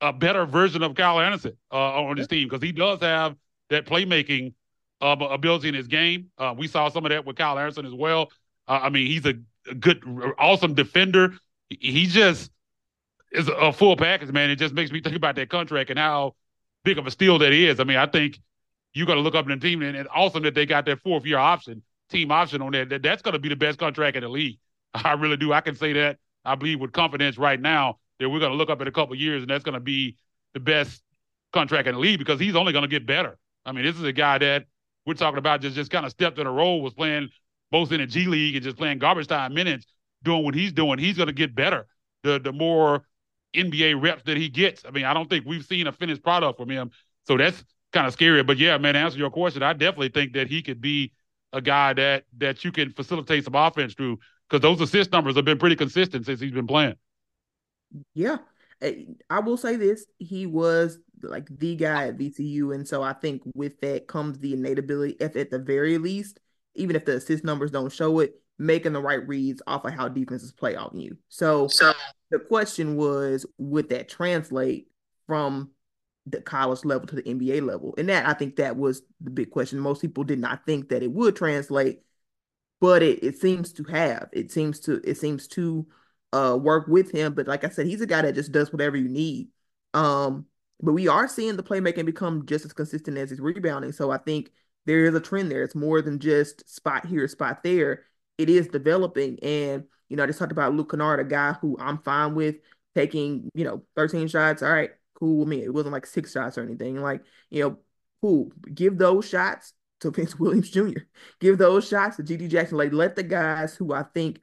a better version of Kyle Anderson uh, on his team because he does have that playmaking uh, ability in his game. Uh, we saw some of that with Kyle Anderson as well. Uh, I mean, he's a, good, awesome defender. He just is a full package, man. It just makes me think about that contract and how big of a steal that is. I mean, I think you got to look up in the team and, and awesome that they got that fourth year option, team option on that that's going to be the best contract in the league. I really do. I can say that. I believe with confidence right now that we're going to look up in a couple years, and that's going to be the best contract in the league because he's only going to get better. I mean, this is a guy that we're talking about just just kind of stepped in a role, was playing both in the G League and just playing garbage time minutes, doing what he's doing. He's going to get better the the more NBA reps that he gets. I mean, I don't think we've seen a finished product from him, so that's kind of scary. But yeah, man, answer your question, I definitely think that he could be a guy that that you can facilitate some offense through because those assist numbers have been pretty consistent since he's been playing. Yeah. I will say this, he was like the guy at VCU. And so I think with that comes the innate ability, if at the very least, even if the assist numbers don't show it, making the right reads off of how defenses play on you. So, so the question was, would that translate from the college level to the NBA level? And that I think that was the big question. Most people did not think that it would translate, but it, it seems to have. It seems to it seems to uh work with him. But like I said, he's a guy that just does whatever you need. Um, but we are seeing the playmaking become just as consistent as his rebounding. So I think there is a trend there. It's more than just spot here, spot there. It is developing. And, you know, I just talked about Luke Kennard, a guy who I'm fine with taking, you know, 13 shots. All right, cool with me. It wasn't like six shots or anything. Like, you know, cool. Give those shots to Vince Williams Jr. Give those shots to GG Jackson. Like, let the guys who I think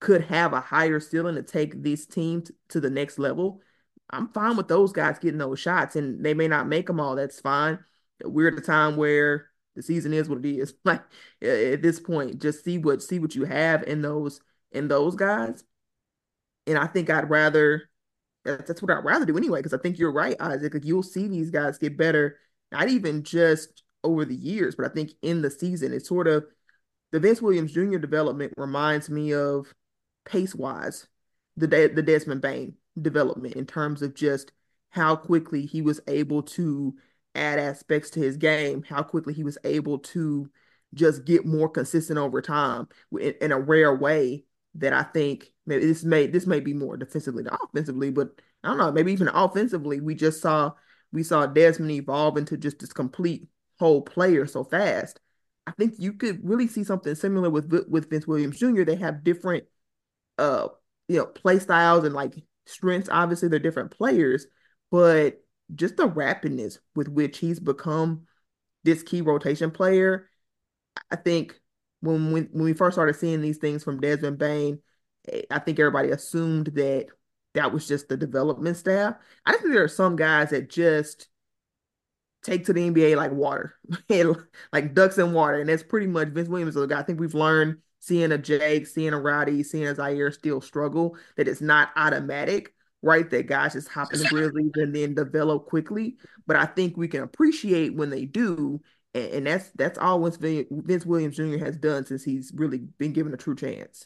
could have a higher ceiling to take this team t- to the next level, I'm fine with those guys getting those shots, and they may not make them all. That's fine. We're at a time where the season is what it is. Like at this point, just see what see what you have in those in those guys. And I think I'd rather that's what I'd rather do anyway, because I think you're right, Isaac. Like you'll see these guys get better, not even just over the years, but I think in the season, it's sort of the Vince Williams Jr. development reminds me of pace wise the the Desmond Bane development in terms of just how quickly he was able to add aspects to his game, how quickly he was able to just get more consistent over time in, in a rare way that I think maybe this may this may be more defensively than offensively, but I don't know, maybe even offensively, we just saw we saw Desmond evolve into just this complete whole player so fast. I think you could really see something similar with with Vince Williams Jr. They have different uh you know play styles and like strengths obviously they're different players but just the rapidness with which he's become this key rotation player i think when we, when we first started seeing these things from Desmond Bane, eh, i think everybody assumed that that was just the development staff. I think there are some guys that just take to the nba like water like ducks in water and that's pretty much vince williams a guy i think we've learned seeing a Jake, seeing a Roddy, seeing a Ziaire still struggle, that it's not automatic, right? That guys just hop in the Grizzlies and then develop quickly. But I think we can appreciate when they do. And, and that's that's all Vince, Vince Williams Jr. has done since he's really been given a true chance.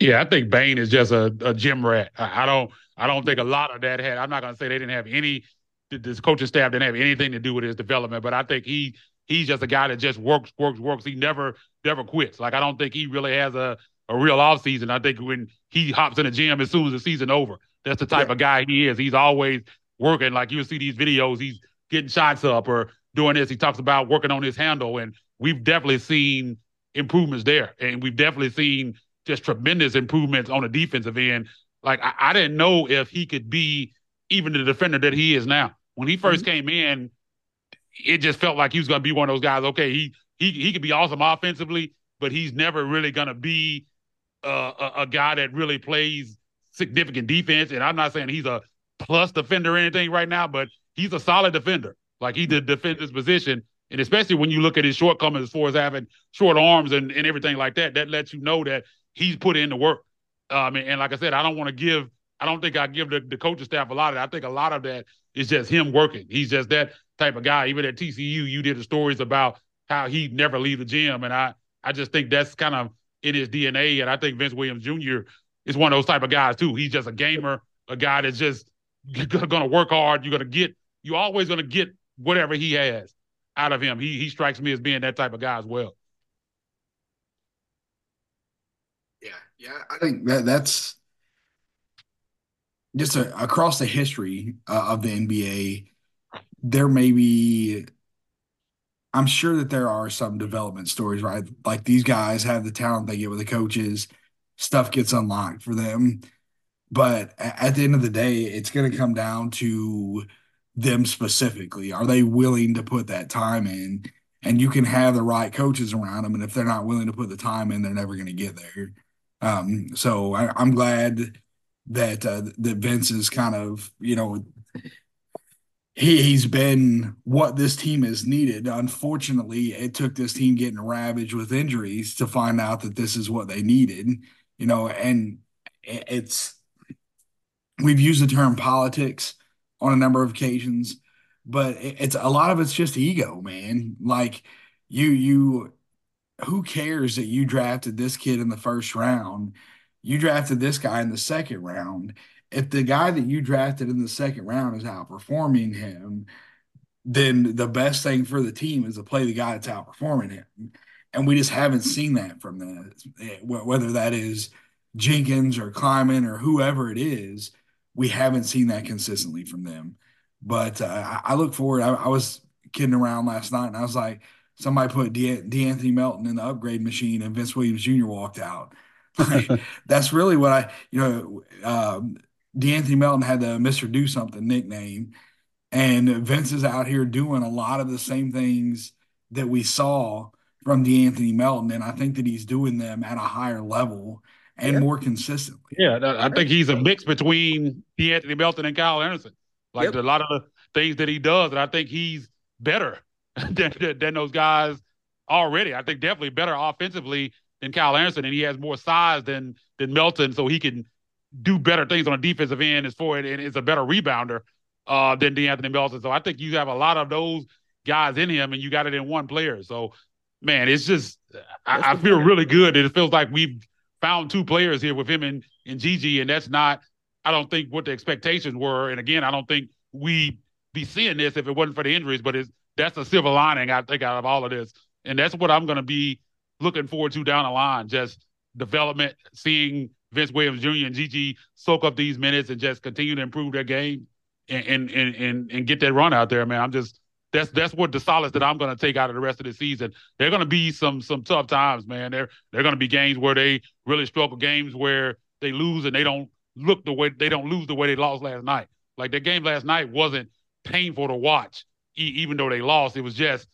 Yeah, I think Bane is just a, a gym rat. I, I don't I don't think a lot of that had. I'm not going to say they didn't have any. This coaching staff didn't have anything to do with his development, but I think he he's just a guy that just works, works, works. He never, never quits. Like I don't think he really has a a real off season. I think when he hops in the gym as soon as the season over, that's the type yeah. of guy he is. He's always working. Like you see these videos, he's getting shots up or doing this. He talks about working on his handle, and we've definitely seen improvements there, and we've definitely seen just tremendous improvements on the defensive end. Like I, I didn't know if he could be even the defender that he is now. When he 1st mm-hmm. came in, it just felt like he was going to be one of those guys. Okay, he he he could be awesome offensively, but he's never really going to be uh, a, a guy that really plays significant defense. And I'm not saying he's a plus defender or anything right now, but he's a solid defender. Like he did defend his position. And especially when you look at his shortcomings as far as having short arms and, and everything like that, that lets you know that he's put in the work. Um, and, and like I said, I don't want to give, I don't think I give the, the coaching staff a lot of that. I think a lot of that is just him working. He's just that type of guy. Even at TCU, you did the stories about how he never leave the gym. And I, I just think that's kind of in his DNA. And I think Vince Williams Jr. is one of those type of guys too. He's just a gamer, a guy that's just going to work hard. You're going to get, you're always going to get whatever he has out of him. He he strikes me as being that type of guy as well. Yeah, yeah, I think that that's just a, across the history uh, of the NBA. There may be, I'm sure that there are some development stories, right? Like these guys have the talent they get with the coaches, stuff gets unlocked for them. But at the end of the day, it's going to come down to them specifically. Are they willing to put that time in? And you can have the right coaches around them, and if they're not willing to put the time in, they're never going to get there. Um, so I, am glad that uh, that Vince is kind of you know he he's been what this team has needed. Unfortunately, it took this team getting ravaged with injuries to find out that this is what they needed. You know, and it's we've used the term politics on a number of occasions, but it's a lot of it's just ego, man. Like you, you, who cares that you drafted this kid in the first round? You drafted this guy in the second round. If the guy that you drafted in the second round is outperforming him, then the best thing for the team is to play the guy that's outperforming him. And we just haven't seen that from the whether that is Jenkins or Kleiman or whoever it is we haven't seen that consistently from them. But uh, I, look forward. I, I, was kidding around last night, and I was like, somebody put De- De'Anthony Melton in the upgrade machine, and Vince Williams Jr. walked out. Like, that's really what I, you know, um, De'Anthony Melton had the Mr. Do Something nickname, and Vince is out here doing a lot of the same things that we saw from De'Anthony Melton, and I think that he's doing them at a higher level and yeah. more consistently. Yeah, I think he's a mix between De'Anthony Melton and Kyle Anderson. Like yep. a lot of the things that he does, and I think he's better than, than those guys already. I think definitely better offensively than Kyle Anderson, and he has more size than than Melton, so he can do better things on a defensive end as for it, and is a better rebounder uh, than De'Anthony Melton. So I think you have a lot of those guys in him, and you got it in one player. So man, it's just I, I feel really good. It feels like we've found two players here with him and, and GG, and that's not, I don't think, what the expectations were. And again, I don't think we be seeing this if it wasn't for the injuries, but it's that's a silver lining, I think, out of all of this. And that's what I'm going to be looking forward to down the line just development, seeing Vince Williams Jr. and GG soak up these minutes and just continue to improve their game and and and and, get that run out there, man. I'm just that's that's what the solace that I'm going to take out of the rest of the season. They're going to be some some tough times, man. They're they're going to be games where they really struggle, games where they lose and they don't look the way they don't lose the way they lost last night. Like the game last night wasn't painful to watch, e- even though they lost. It was just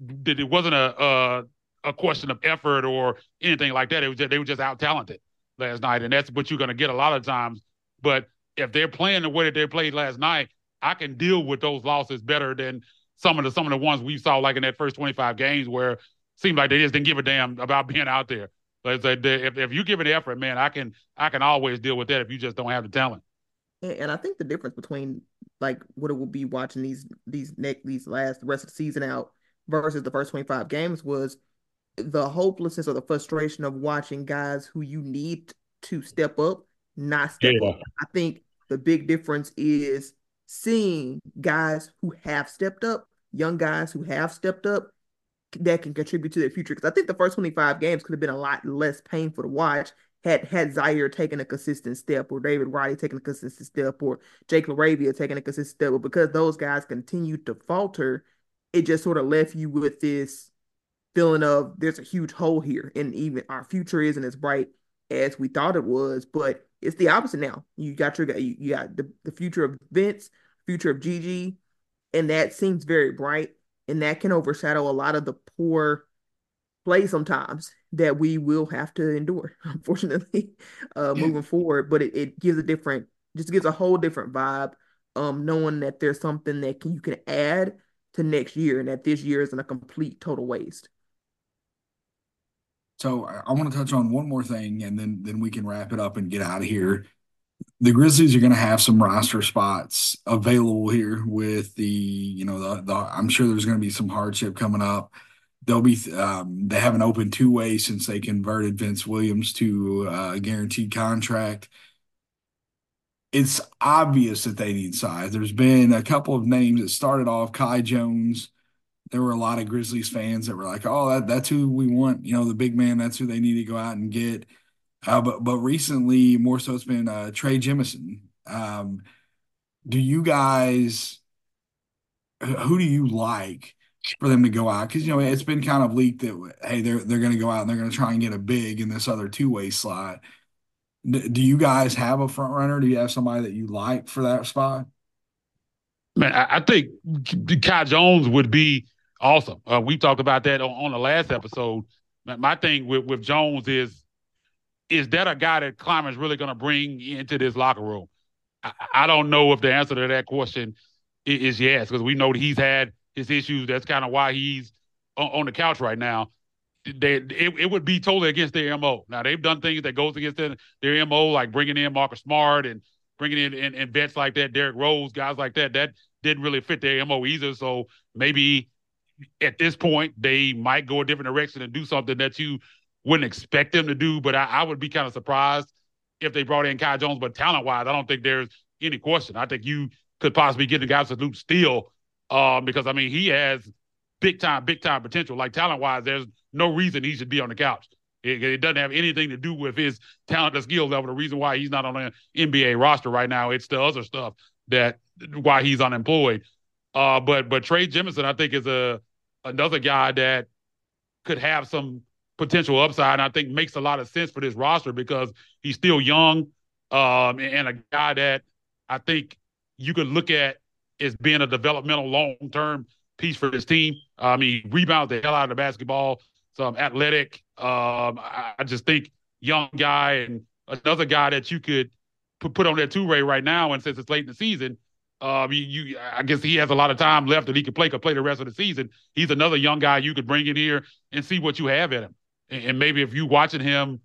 that it wasn't a, a a question of effort or anything like that. It was just, they were just out talented last night, and that's what you're going to get a lot of times. But if they're playing the way that they played last night, I can deal with those losses better than some of the some of the ones we saw like in that first 25 games where it seemed like they just didn't give a damn about being out there. But if if you give an effort, man, I can I can always deal with that if you just don't have the talent. And I think the difference between like what it will be watching these these next these last the rest of the season out versus the first 25 games was the hopelessness or the frustration of watching guys who you need to step up not step yeah. up. I think the big difference is seeing guys who have stepped up, young guys who have stepped up, that can contribute to their future. Because I think the first 25 games could have been a lot less painful to watch had had Ziaire taken a consistent step, or David Roddy taking a consistent step, or Jake LaRavia taking a consistent step. But because those guys continued to falter, it just sort of left you with this feeling of there's a huge hole here, and even our future isn't as bright as we thought it was. But it's the opposite now. You got your you, you got the, the future of Vince, future of GG, and that seems very bright, and that can overshadow a lot of the poor play sometimes that we will have to endure, unfortunately, uh, moving forward. But it, it gives a different, just gives a whole different vibe. Um, knowing that there's something that can, you can add to next year, and that this year isn't a complete total waste. So I want to touch on one more thing, and then then we can wrap it up and get out of here. The Grizzlies are going to have some roster spots available here with the, you know, the, the I'm sure there's going to be some hardship coming up they'll be um, they haven't opened two way since they converted Vince Williams to uh, a guaranteed contract. It's obvious that they need size. There's been a couple of names that started off Kai Jones. There were a lot of Grizzlies fans that were like, "Oh, that, that's who we want." You know, the big man. That's who they need to go out and get. Uh, but but recently, more so, it's been uh, Trey Jemison. Um, do you guys? Who do you like? for them to go out because you know it's been kind of leaked that hey they're they're going to go out and they're going to try and get a big in this other two way slot. do you guys have a front runner? Do you have somebody that you like for that spot? Man, I, I think Kai Jones would be awesome. Uh, we talked about that on, on the last episode. My thing with, with Jones is is that a guy that Kleiman's really going to bring into this locker room? I, I, don't know if the answer to that question is, is yes, because we know that he's had his issues. That's kind of why he's on, on, the couch right now. They, it, it would be totally against their mo. Now they've done things that goes against their, their mo, like bringing in Marcus Smart and bringing in and, and vets like that, Derrick Rose, guys like that. That didn't really fit their mo either. So maybe at this point they might go a different direction and do something that you wouldn't expect them to do. But I, I would be kind of surprised if they brought in Kai Jones. But talent wise, I don't think there's any question. I think you could possibly get the guys to Luke Steele um, because I mean he has big time, big time potential. Like talent wise, there's no reason he should be on the couch. It, it, doesn't have anything to do with his talent or skill level. The reason why he's not on an NBA roster right now, it's the other stuff that why he's unemployed. Uh, but but Trey Jemison, I think, is a another guy that could have some potential upside. And I think makes a lot of sense for this roster because he's still young, um, and a guy that I think you could look at as being a developmental long term piece for this team. I mean, rebound the hell out of the basketball, some athletic. Um, I, I, just think young guy and another guy that you could put, put on that two way right now. And since it's late in the season, um, you, you, I guess he has a lot of time left that he could play, could play the rest of the season. He's another young guy you could bring in here and see what you have in him. And, and maybe if you watching him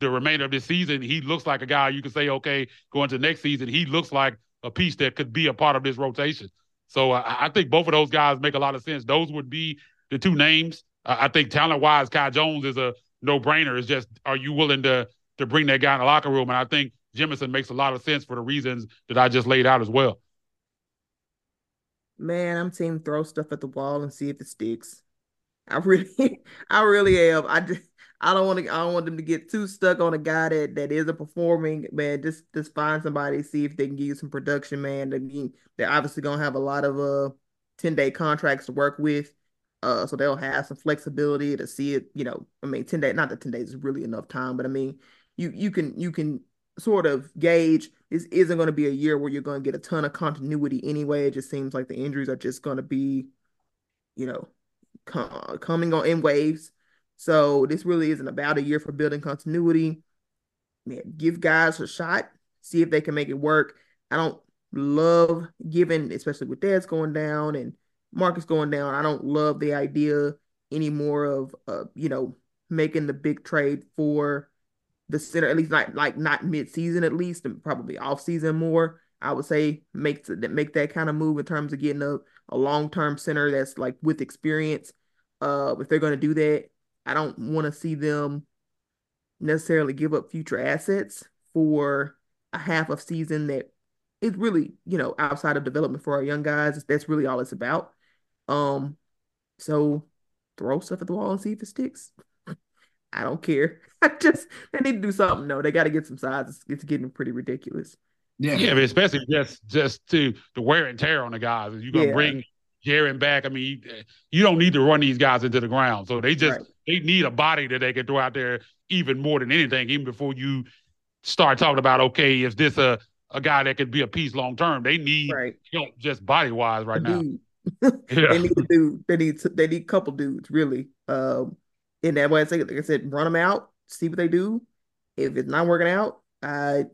the remainder of this season, he looks like a guy you could say, okay, going to next season, he looks like a piece that could be a part of this rotation. So I, I think both of those guys make a lot of sense. Those would be the two names. I think talent wise, Kai Jones is a no brainer. It's just are you willing to to bring that guy in the locker room? And I think Jemison makes a lot of sense for the reasons that I just laid out as well. Man, I'm team throw stuff at the wall and see if it sticks. I really, I really am. I just, I don't want to. I don't want them to get too stuck on a guy that that isn't performing. Man, just just find somebody, see if they can give you some production. Man, they, they're obviously gonna have a lot of uh ten day contracts to work with. Uh, so they'll have some flexibility to see it. You know, I mean, ten days. Not that ten days is really enough time, but I mean, you you can you can sort of gauge this isn't going to be a year where you're going to get a ton of continuity anyway. It just seems like the injuries are just going to be, you know, com- coming on in waves. So this really isn't about a year for building continuity. Man, give guys a shot, see if they can make it work. I don't love giving, especially with Dez going down and Marcus going down. I don't love the idea anymore of uh, you know, making the big trade for the center, at least not like not mid season at least, and probably off season more. I would say make that make that kind of move in terms of getting a, a long term center that's like with experience. Uh, if they're going to do that, I don't want to see them necessarily give up future assets for a half of season that is really, you know, outside of development for our young guys. That's really all it's about. Um, so throw stuff at the wall and see if it sticks. I don't care. I just they need to do something. No, they got to get some size. It's, it's, getting pretty ridiculous. Yeah, yeah, especially just just to the wear and tear on the guys. You're gonna yeah. bring Jaren back. I mean, you don't need to run these guys into the ground. So they just right. they need a body that they can throw out there even more than anything, even before you start talking about okay, is this a a guy that could be a piece long term? They need right. help just body wise right now. yeah. they need a dude. They need they need a couple dudes really. Um, in that way, I say like I said, run them out, see what they do. If it's not working out, I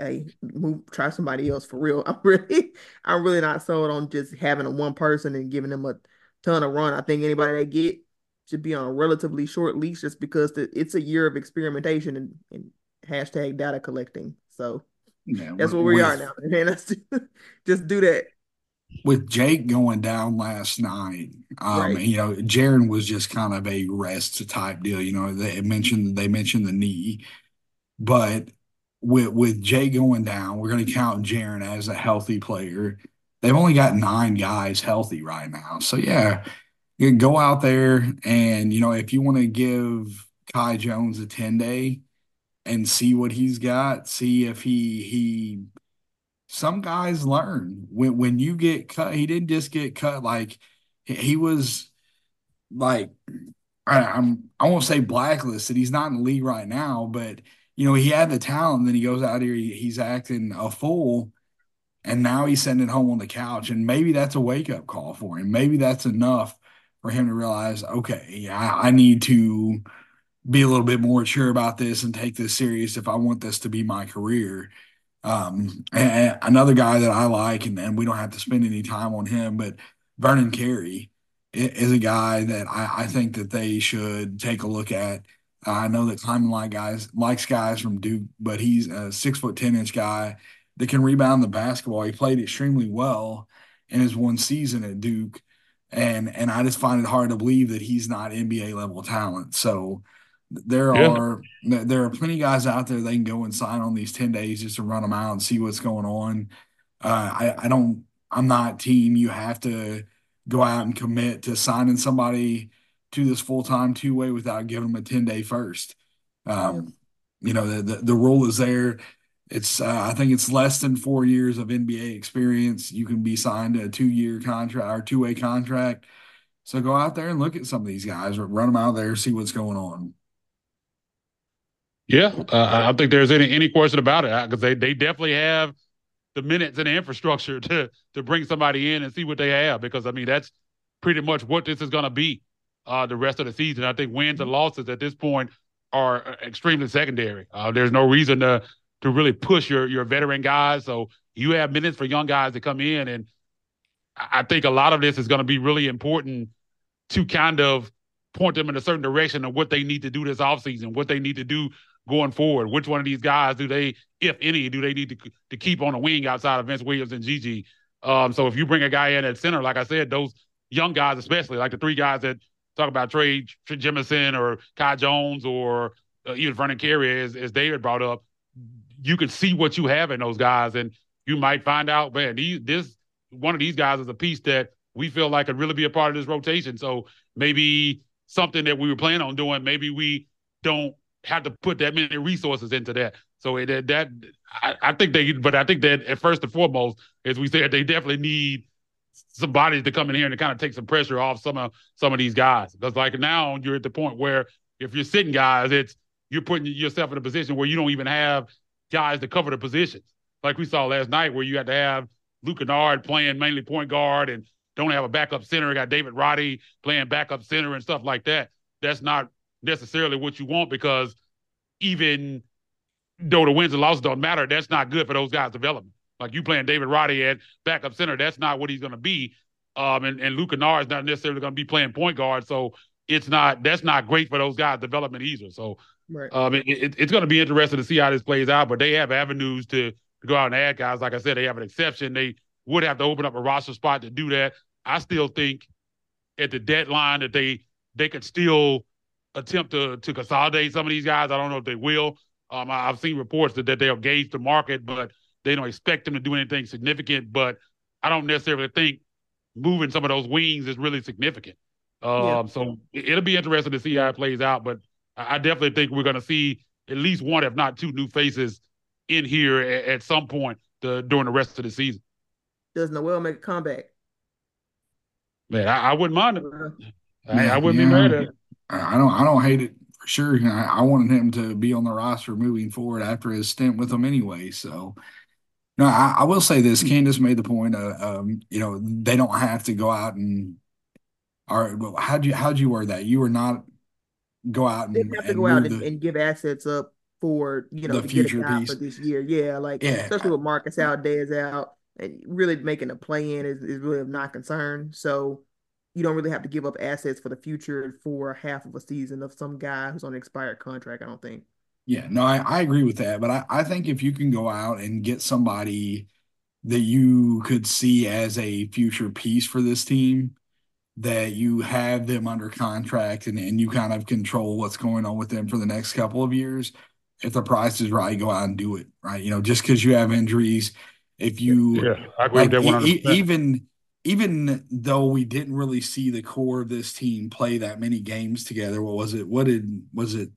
hey, move, try somebody else for real. I'm really, I'm really not sold on just having a one person and giving them a ton of run. I think anybody they get should be on a relatively short leash just because the, it's a year of experimentation and, and hashtag data collecting. So yeah, that's where we are now. And just do that. With Jake going down last night, um, right. you know, Jaren was just kind of a rest type deal. You know, they mentioned they mentioned the knee, but with with Jay going down, we're going to count Jaren as a healthy player. They've only got nine guys healthy right now, so yeah, you go out there and you know if you want to give Kai Jones a ten day and see what he's got, see if he he. Some guys learn when when you get cut. He didn't just get cut like he was like I, I'm I won't say blacklisted. He's not in the league right now, but you know, he had the talent, then he goes out here, he, he's acting a fool, and now he's sending home on the couch. And maybe that's a wake up call for him. Maybe that's enough for him to realize, okay, I, I need to be a little bit more sure about this and take this serious if I want this to be my career. Um, and another guy that I like, and, and we don't have to spend any time on him, but Vernon Carey is a guy that I, I think that they should take a look at I know that Kleiman like guys likes guys from Duke, but he's a six foot ten inch guy that can rebound the basketball. He played extremely well in his one season at Duke, and and I just find it hard to believe that he's not NBA level talent. So there yeah. are there are plenty of guys out there they can go and sign on these ten days just to run them out and see what's going on. Uh, I I don't I'm not team. You have to go out and commit to signing somebody to this full time two way without giving them a 10 day first. Um, you know, the, the, the, rule is there. It's, uh, I think it's less than four years of NBA experience. You can be signed to a two year contract or two way contract. So go out there and look at some of these guys, run them out there, see what's going on. Yeah, uh, I don't think there's any any question about it because they they definitely have the minutes and the infrastructure to to bring somebody in and see what they have because I mean that's pretty much what this is going to be uh, the rest of the season. I think wins and losses at this point are uh, extremely secondary. Uh, there's no reason to to really push your your veteran guys. So you have minutes for young guys to come in, and I think a lot of this is going to be really important to kind of point them in a certain direction of what they need to do this offseason, what they need to do going forward. Which one of these guys do they, if any, do they need to to keep on a wing outside of Vince Williams and GG? Um, so if you bring a guy in at center, like I said, those young guys, especially like the three guys that talk about Trey Jemison or Kai Jones or uh, even Vernon Carey, as, as David brought up, you can see what you have in those guys, and you might find out, man, these, this one of these guys is a piece that we feel like could really be a part of this rotation. So maybe something that we were planning on doing, maybe we don't have to put that many resources into that. So it, that I, I think they, but I think that at first and foremost, as we said, they definitely need some bodies to come in here and to kind of take some pressure off some of some of these guys. Because like now you're at the point where if you're sitting guys, it's you're putting yourself in a position where you don't even have guys to cover the positions. Like we saw last night, where you had to have Luke Kennard playing mainly point guard and don't have a backup center. Got David Roddy playing backup center and stuff like that. That's not necessarily what you want because even though the wins and losses don't matter, that's not good for those guys' development. Like you playing David Roddy at backup center, that's not what he's going to be. Um, and, and Luke Kennard is not necessarily going to be playing point guard. So it's not, that's not great for those guys' development either. So right. um, it, it, it's going to be interesting to see how this plays out, but they have avenues to, to go out and add guys. Like I said, they have an exception. They would have to open up a roster spot to do that. I still think at the deadline that they, they could still attempt to, to consolidate some of these guys. I don't know if they will. Um, I, have seen reports that, that they'll gauge the market, but they don't expect them to do anything significant, but I don't necessarily think moving some of those wings is really significant. Um, yeah. So it'll be interesting to see how it plays out. But I definitely think we're going to see at least one, if not two, new faces in here at, at some point the, during the rest of the season. Does Noel make a comeback? Man, I, I wouldn't mind it. I, I wouldn't yeah, be mad at it. I don't. I don't hate it for sure. I, I wanted him to be on the roster moving forward after his stint with them anyway. So no, I, I, will say this. Candace made the point. Uh, um, you know, they don't have to go out and. Or how'd you how'd you word that? You were not go out and they have to go out and, the, and, give assets up for you know the future piece for this year. Yeah, like yeah. especially with Marcus out, Dez out, and really making a play in is, is really not concerned. So you don't really have to give up assets for the future for half of a season of some guy who's on an expired contract. I don't think. Yeah, no, I, I agree with that. But I, I think if you can go out and get somebody that you could see as a future piece for this team, that you have them under contract and, and you kind of control what's going on with them for the next couple of years. If the price is right, go out and do it. Right. You know, just because you have injuries, if you yeah, I agree like, with that even even though we didn't really see the core of this team play that many games together, what was it? What did was it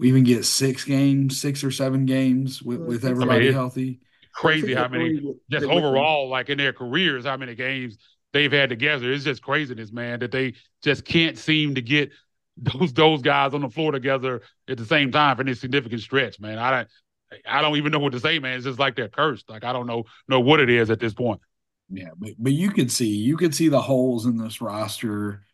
we even get six games, six or seven games with, mm-hmm. with everybody I mean, healthy. Crazy how many just overall, like in their careers, how many games they've had together. It's just craziness, man, that they just can't seem to get those those guys on the floor together at the same time for any significant stretch, man. I don't I don't even know what to say, man. It's just like they're cursed. Like I don't know know what it is at this point. Yeah, but but you could see you could see the holes in this roster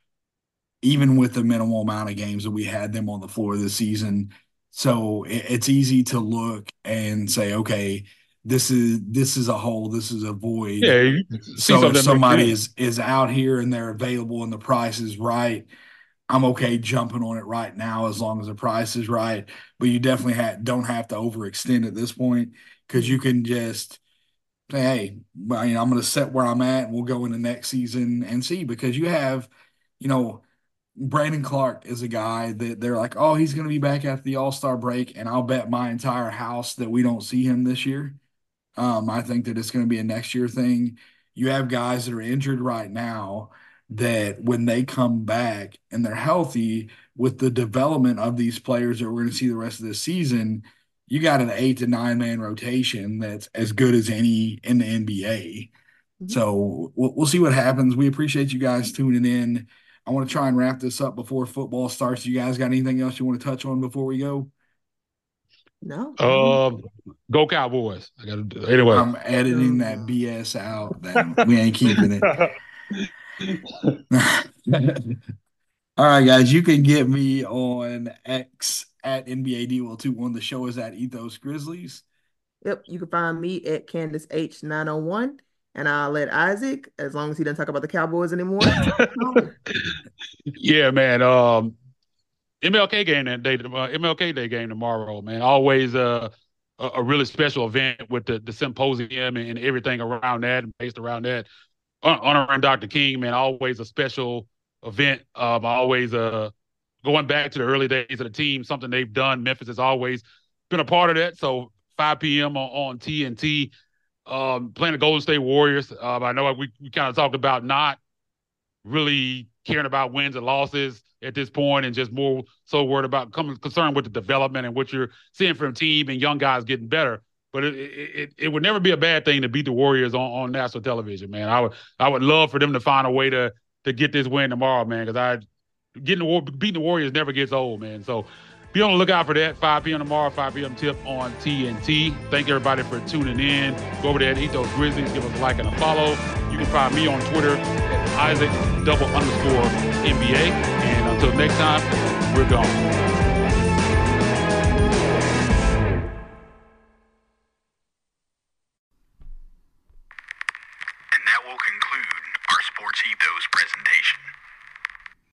even with the minimal amount of games that we had them on the floor this season. So it, it's easy to look and say, okay, this is this is a hole, this is a void. Yeah. So if somebody is is out here and they're available and the price is right, I'm okay jumping on it right now as long as the price is right. But you definitely ha- don't have to overextend at this point because you can just hey, you know, I'm going to set where I'm at and we'll go into next season and see because you have, you know, Brandon Clarke is a guy that they're like, oh, he's going to be back after the All Star break, and I'll bet my entire house that we don't see him this year. Um, I think that it's going to be a next year thing. You have guys that are injured right now that when they come back and they're healthy with the development of these players that we're going to see the rest of the season, you got an eight to nine man rotation that's as good as any in the NBA. Mm-hmm. So we'll, we'll see what happens. We appreciate you guys tuning in. I want to try and wrap this up before football starts. You guys got anything else you want to touch on before we go? No. Um, go Cowboys. I got to anyway. I'm editing that BS out. That we ain't keeping it. All right, guys. You can get me on X at NBA DWell21. The show is at Ethos Grizzlies. Yep. You can find me at Candace H901 and I'll let Isaac, as long as he doesn't talk about the Cowboys anymore. yeah, man. Um, MLK game that day, uh, MLK Day game tomorrow, man. Always uh, a, a really special event with the, the symposium and, and everything around that and based around that. Honoring Dr. King, man, always a special event. Um, always uh, going back to the early days of the team, something they've done. Memphis has always been a part of that. So 5 p.m. on, TNT um, playing the Golden State Warriors. Um, I know we, we kind of talked about not really caring about wins and losses at this point and just more so worried about coming concerned with the development and what you're seeing from team and young guys getting better. But it, it, it would never be a bad thing to beat the Warriors on, on national television, man. I would I would love for them to find a way to to get this win tomorrow, man, because I getting the war, beating the Warriors never gets old, man. So be on the lookout for that. 5 p.m. tomorrow, 5 p.m. tip on TNT. Thank everybody for tuning in. Go over there and eat those Grizzlies. Give us a like and a follow. You can find me on Twitter at Isaac double underscore NBA. And until next time, we're gone.